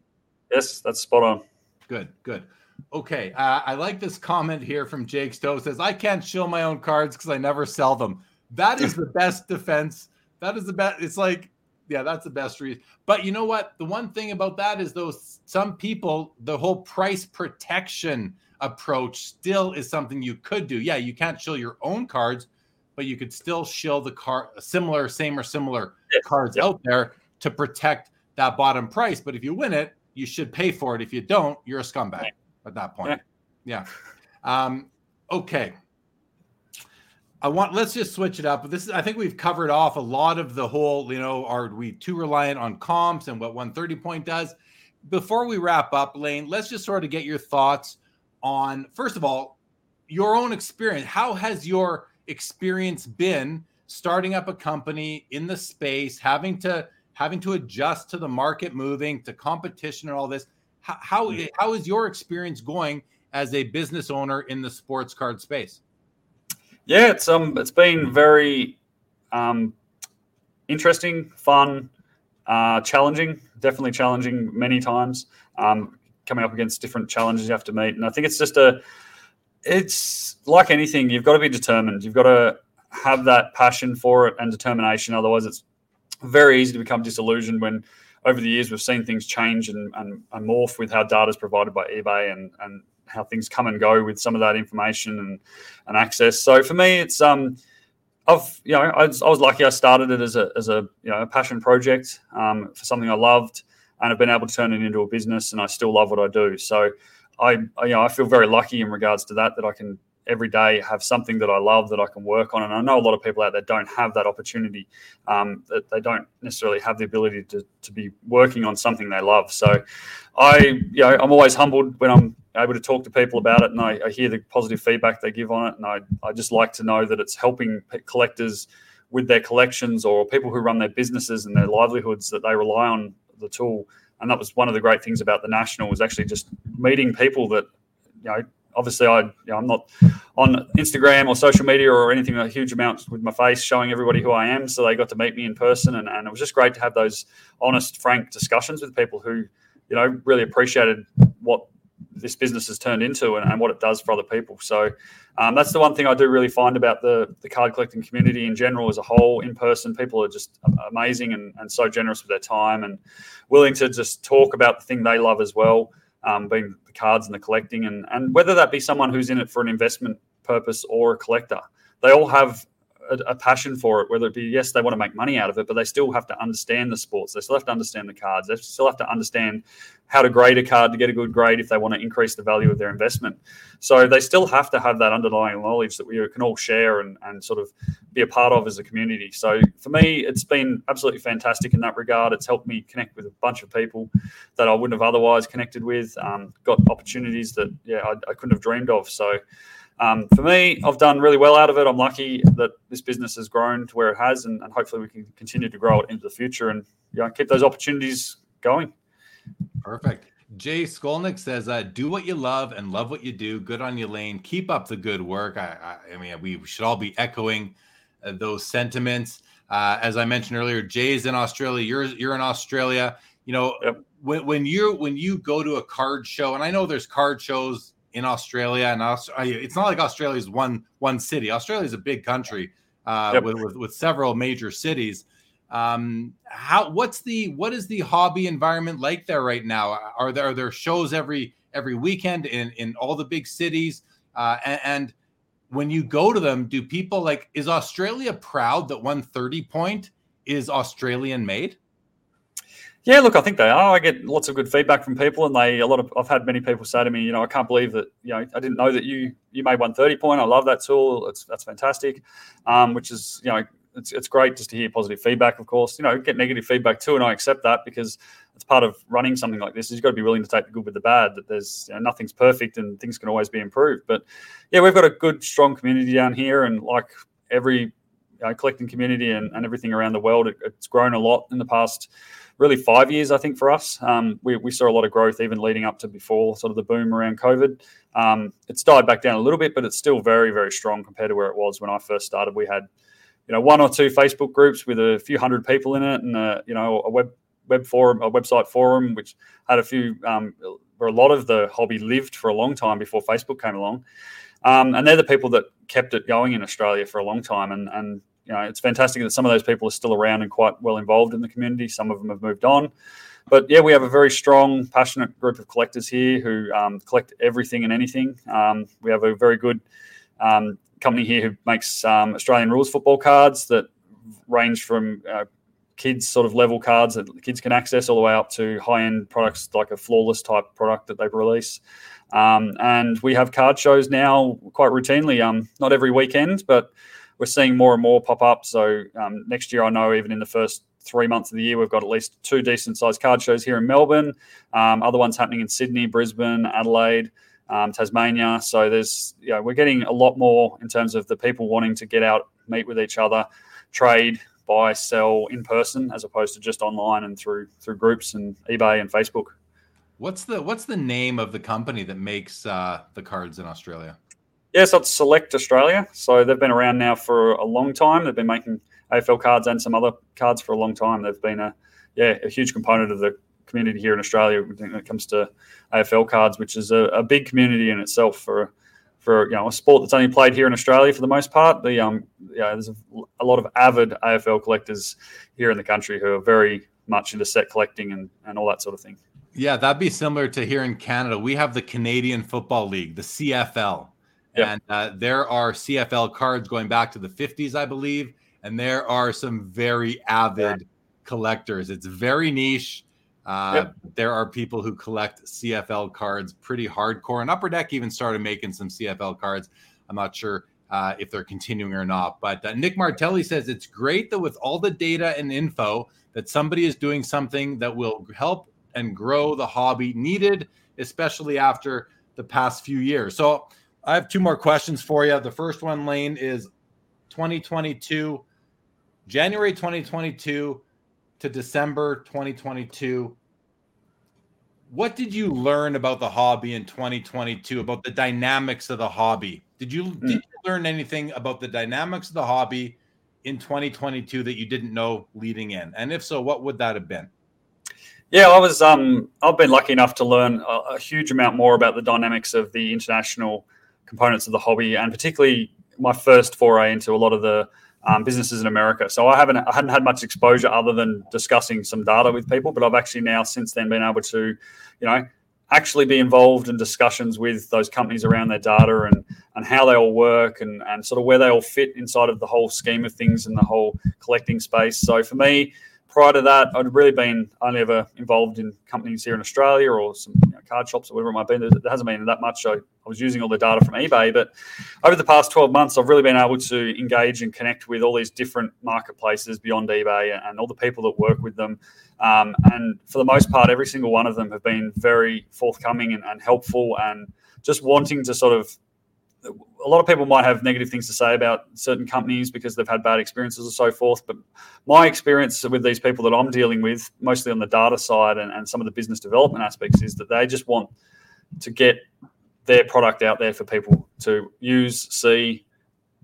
Yes, that's spot on. Good, good. Okay, uh, I like this comment here from Jake Stowe. Says I can't show my own cards because I never sell them. That is the best defense. That is the best. It's like, yeah, that's the best reason. But you know what? The one thing about that is though, some people, the whole price protection approach still is something you could do. Yeah, you can't show your own cards, but you could still show the card similar, same or similar cards out there to protect that bottom price. But if you win it, you should pay for it. If you don't, you're a scumbag yeah. At that point. Yeah. Um, okay. I want let's just switch it up. But This is I think we've covered off a lot of the whole, you know, are we too reliant on comps and what 130 point does? Before we wrap up, Laine, let's just sort of get your thoughts on first of all, your own experience. How has your experience been starting up a company in the space, having to having to adjust to the market moving, to competition and all this? How how, how is your experience going as a business owner in the sports card space? Yeah, it's um, it's been very um, interesting, fun, uh, challenging. Definitely challenging many times. Um, coming up against different challenges you have to meet, and I think it's just a, it's like anything. You've got to be determined. You've got to have that passion for it and determination. Otherwise, it's very easy to become disillusioned when over the years we've seen things change and, and, and morph with how data is provided by eBay and, and how things come and go with some of that information and, and access. So for me, it's um, I've you know I was, I was lucky. I started it as a as a you know a passion project um, for something I loved, and I've been able to turn it into a business, and I still love what I do. So I, I you know I feel very lucky in regards to that that I can every day have something that I love that I can work on. And I know a lot of people out there don't have that opportunity, um, that they don't necessarily have the ability to, to be working on something they love. So I, you know, I'm always humbled when I'm able to talk to people about it and I, I hear the positive feedback they give on it. And I, I just like to know that it's helping collectors with their collections or people who run their businesses and their livelihoods that they rely on the tool. And that was one of the great things about the national was actually just meeting people that you know obviously I you know, I'm not on Instagram or social media or anything a huge amount with my face showing everybody who I am. So they got to meet me in person, and, and it was just great to have those honest, frank discussions with people who you know really appreciated what this business has turned into and, and what it does for other people. So um, that's the one thing I do really find about the the card collecting community in general as a whole. In person, people are just amazing and, and so generous with their time and willing to just talk about the thing they love as well um, being cards and the collecting, and and whether that be someone who's in it for an investment purpose or a collector, they all have a, a, passion for it. Whether it be yes, they want to make money out of it, but they still have to understand the sports. They still have to understand the cards. They still have to understand how to grade a card to get a good grade if they want to increase the value of their investment. So they still have to have that underlying knowledge that we can all share and, and sort of be a part of as a community. So for me, it's been absolutely fantastic in that regard. It's helped me connect with a bunch of people that I wouldn't have otherwise connected with. Um, got opportunities that yeah I, I couldn't have dreamed of. So um, for me, I've done really well out of it. I'm lucky that this business has grown to where it has, and, and hopefully we can continue to grow it into the future and you know, keep those opportunities going. Perfect. Jay Skolnick says, uh, "Do what you love and love what you do. Good on you, Laine. Keep up the good work." I, I, I mean, we should all be echoing uh, those sentiments. Uh, as I mentioned earlier, Jay's in Australia. You're you're in Australia. You know, yep. when when you when you go to a card show, and I know there's card shows in Australia, and Australia, it's not like Australia is one one city. Australia is a big country uh, yep. with, with, with several major cities. Um, how what's the what is the hobby environment like there right now? Are there are there shows every every weekend in in all the big cities? Uh, and, and when you go to them, do people like is Australia proud that 130 point is Australian made? Yeah, look, I think they are. I get lots of good feedback from people, and they a lot of I've had many people say to me, you know, I can't believe that you know I didn't know that you you made 130 point. I love that tool. It's that's fantastic. Um, which is you know it's it's great just to hear positive feedback. Of course, you know, get negative feedback too, and I accept that because it's part of running something like this. Is you've got to be willing to take the good with the bad. That there's you know, nothing's perfect and things can always be improved. But yeah, we've got a good, strong community down here, and like every know, collecting community and, and everything around the world, it, it's grown a lot in the past really five years, I think, for us. Um, we, we, saw a lot of growth even leading up to before sort of the boom around COVID. Um, it's died back down a little bit, but it's still very, very strong compared to where it was when I first started. We had, you know, one or two Facebook groups with a few hundred people in it, and a, you know, a web web forum, a website forum, which had a few um, where a lot of the hobby lived for a long time before Facebook came along. Um, and they're the people that kept it going in Australia for a long time. And, and you know, it's fantastic that some of those people are still around and quite well involved in the community. Some of them have moved on. but yeah, we have a very strong, passionate group of collectors here who um, collect everything and anything. Um, we have a very good um, company here who makes um, Australian rules football cards that range from uh, kids sort of level cards that kids can access all the way up to high end products like a flawless type product that they release. Um, and we have card shows now quite routinely, um, not every weekend, but we're seeing more and more pop up. So um, next year, I know even in the first three months of the year, we've got at least two decent sized card shows here in Melbourne. Um, other ones happening in Sydney, Brisbane, Adelaide. Um, Tasmania. So there's, you know, we're getting a lot more in terms of the people wanting to get out, meet with each other, trade, buy, sell in person, as opposed to just online and through through groups and eBay and Facebook. What's the what's the name of the company that makes uh, the cards in Australia? Yes, it's Select Australia. So they've been around now for a long time. They've been making AFL cards and some other cards for a long time. They've been a yeah a huge component of the community here in Australia when it comes to AFL cards, which is a, a big community in itself for for you know a sport that's only played here in Australia for the most part. The um yeah, there's a, a, lot of avid AFL collectors here in the country who are very much into set collecting and, and all that sort of thing. Yeah, that'd be similar to here in Canada. We have the Canadian Football League, the CFL. And uh, there are CFL cards going back to the 50s, I believe. And there are some very avid yeah. collectors. It's very niche. Uh, There are people who collect CFL cards pretty hardcore. And Upper Deck even started making some CFL cards. I'm not sure uh, if they're continuing or not. But uh, Nick Martelli says it's great that with all the data and info, that somebody is doing something that will help and grow the hobby needed, especially after the past few years. So I have two more questions for you. The first one, Laine, is 2022, January 2022 to December 2022. What did you learn about the hobby in 2022, about the dynamics of the hobby? Did you, mm. did you learn anything about the dynamics of the hobby in 2022 that you didn't know leading in? And if so, what would that have been? Yeah, I was. Um, I've been lucky enough to learn a, a, huge amount more about the dynamics of the international components of the hobby, and particularly my first foray into a lot of the um, businesses in America. So I haven't, I hadn't had much exposure other than discussing some data with people, but I've actually now since then been able to, you know, actually be involved in discussions with those companies around their data and and how they all work and and sort of where they all fit inside of the whole scheme of things and the whole collecting space. So for me, prior to that, I'd really been only ever involved in companies here in Australia or some you know, card shops or whatever it might be. There, hasn't been that much. I, I was using all the data from eBay, but over the past 12 months, I've really been able to engage and connect with all these different marketplaces beyond eBay and all the people that work with them. Um, and for the most part, every single one of them have been very forthcoming and, and helpful and just wanting to sort of a lot of people might have negative things to say about certain companies because they've had bad experiences or so forth. But my experience with these people that I'm dealing with, mostly on the data side and, and some of the business development aspects, is that they just want to get their product out there for people to use, see,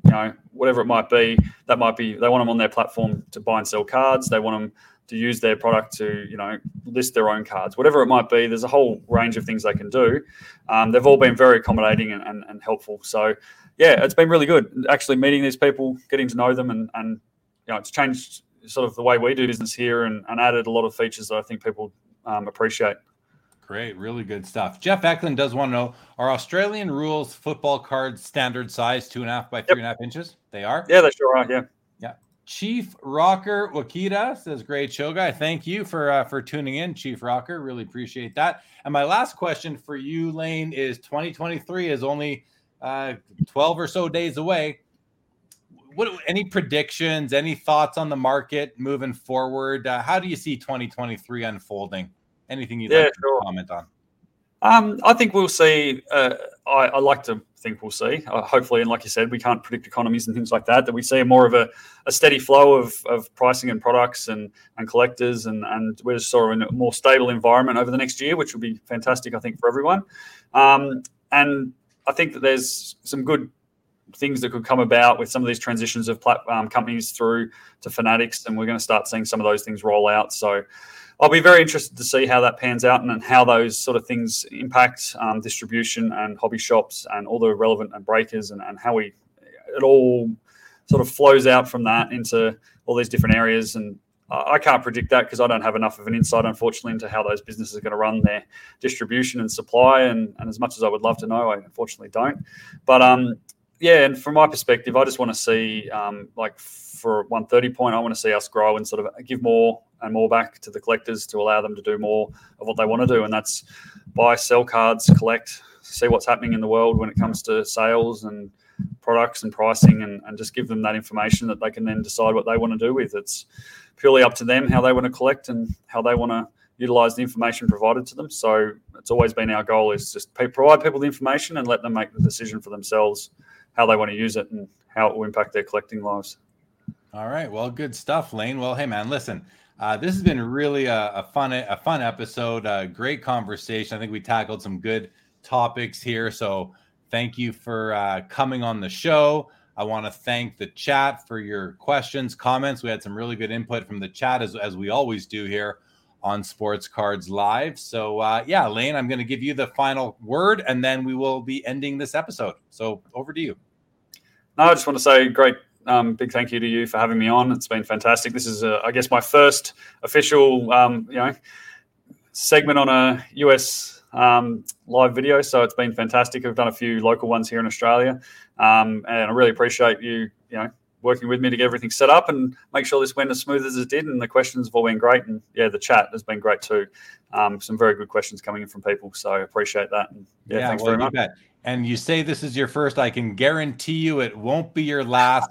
you know, whatever it might be. That might be they want them on their platform to buy and sell cards. They want them to use their product to you know list their own cards whatever it might be there's a whole range of things they can do um, they've all been very accommodating and, and, and, helpful so yeah it's been really good actually meeting these people getting to know them and, and you know it's changed sort of the way we do business here and, and added a lot of features that i think people um, appreciate Great, really good stuff. Jeff Eklund does want to know: Are Australian rules football cards standard size, two and a half by three yep. and a half inches? They are. Yeah, they sure are. Yeah. Chief Rocker Wakita says, "Great show, guy. Thank you for uh, for tuning in, Chief Rocker. Really appreciate that." And my last question for you, Laine, is: 2023 is only uh, 12 or so days away. What any predictions? Any thoughts on the market moving forward? Uh, how do you see 2023 unfolding? Anything you'd yeah, like to sure. comment on? Um, I think we'll see. Uh, I, I, like to think we'll see. Uh, hopefully, and like you said, we can't predict economies and things like that. That we see more of a, a steady flow of, of pricing and products and, and collectors, and, and we're just sort of in a more stable environment over the next year, which will be fantastic, I think, for everyone. Um, and I think that there's some good things that could come about with some of these transitions of plat- um, companies through to Fanatics, and we're going to start seeing some of those things roll out. So I'll be very interested to see how that pans out and, and how those sort of things impact um, distribution and hobby shops and all the relevant and breakers and, and how we it all sort of flows out from that into all these different areas. And I can't predict that because I don't have enough of an insight, unfortunately, into how those businesses are going to run their distribution and supply. And, and as much as I would love to know, I unfortunately don't. But um, yeah, and from my perspective, I just want to see, um, like for 130 point, I want to see us grow and sort of give more and more back to the collectors to allow them to do more of what they want to do. And that's buy, sell cards, collect, see what's happening in the world when it comes to sales and products and pricing, and, and just give them that information that they can then decide what they want to do with. It's purely up to them how they want to collect and how they want to utilize the information provided to them. So it's always been our goal is just provide people the information and let them make the decision for themselves how they want to use it and how it will impact their collecting lives. All right. Well, good stuff, Laine. Well, hey, man, listen. Uh, this has been really a, a, fun a fun episode. A great conversation. I think we tackled some good topics here. So thank you for uh, coming on the show. I want to thank the chat for your questions, comments. We had some really good input from the chat, as, as we always do here on Sports Cards Live. So, uh, yeah, Laine, I'm going to give you the final word and then we will be ending this episode. So, over to you. No, I just want to say great um, big thank you to you for having me on. It's been fantastic. This is, uh, I guess, my first official, um, you know, segment on a US um, live video. So it's been fantastic. I've done a few local ones here in Australia, um, and I really appreciate you, you know, working with me to get everything set up and make sure this went as smooth as it did. And the questions have all been great, and yeah, the chat has been great too. Um, some very good questions coming in from people, so I appreciate that. And yeah, yeah thanks well, very much. Bet. And you say this is your first. I can guarantee you it won't be your last.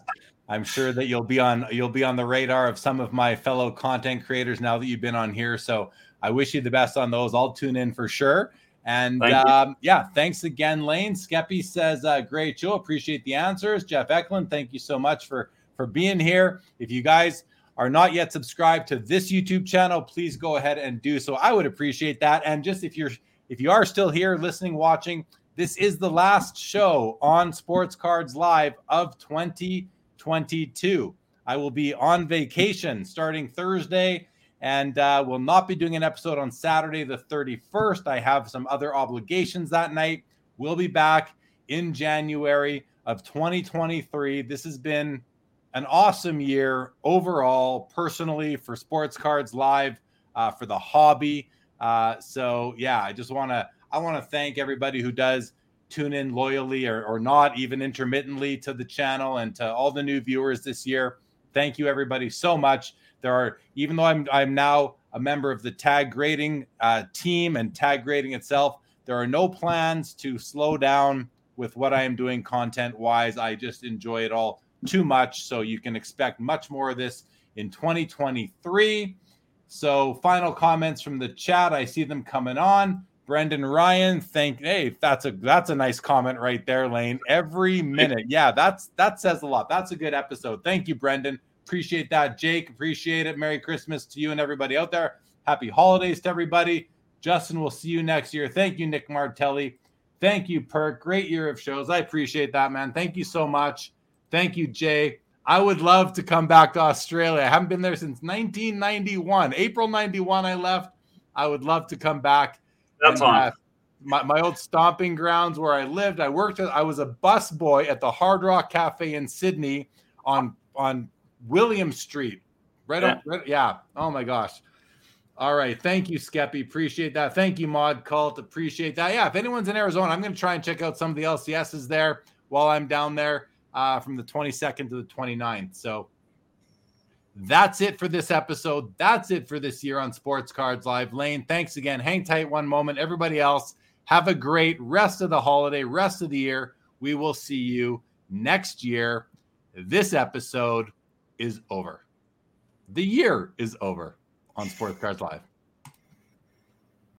I'm sure that you'll be on you'll be on the radar of some of my fellow content creators now that you've been on here. So I wish you the best on those. I'll tune in for sure. And um, yeah, thanks again, Laine. Skeppy says, uh, "Great show. Appreciate the answers." Jeff Eklund, thank you so much for for being here. If you guys are not yet subscribed to this YouTube channel, please go ahead and do so. I would appreciate that. And just if you're if you are still here, listening, watching, this is the last show on Sports Cards Live of 2022. I will be on vacation starting Thursday and uh, will not be doing an episode on Saturday, the 31st. I have some other obligations that night. We'll be back in January of 2023. This has been an awesome year overall, personally, for Sports Cards Live, uh, for the hobby. Uh, so, yeah, I just want to. I want to thank everybody who does tune in loyally or, or not, even intermittently to the channel and to all the new viewers this year. Thank you, everybody, so much. There are, even though I'm I'm now a member of the tag grading uh, team and tag grading itself, there are no plans to slow down with what I am doing content wise. I just enjoy it all too much. So you can expect much more of this in 2023. So, final comments from the chat. I see them coming on. Brendan Ryan, thank hey, that's a that's a nice comment right there, Laine. Every minute. Yeah, that's that says a lot. That's a good episode. Thank you, Brendan. Appreciate that, Jake. Appreciate it. Merry Christmas to you and everybody out there. Happy holidays to everybody. Justin, we'll see you next year. Thank you, Nick Martelli. Thank you, Perk. Great year of shows. I appreciate that, man. Thank you so much. Thank you, Jay. I would love to come back to Australia. I haven't been there since 1991. April 91, I left. I would love to come back. That's on. Uh, my, my old stomping grounds where I lived. I worked. at, I was a bus boy at the Hard Rock Cafe in Sydney on on William Street. Right yeah. On, right, yeah. Oh my gosh. All right. Thank you, Skeppy. Appreciate that. Thank you, Mod Cult. Appreciate that. Yeah. If anyone's in Arizona, I'm going to try and check out some of the LCSs there while I'm down there uh, from the 22nd to the 29th. So that's it for this episode. That's it for this year on Sports Cards Live. Laine, thanks again. Hang tight one moment. Everybody else, have a great rest of the holiday, rest of the year. We will see you next year. This episode is over. The year is over on Sports Cards Live.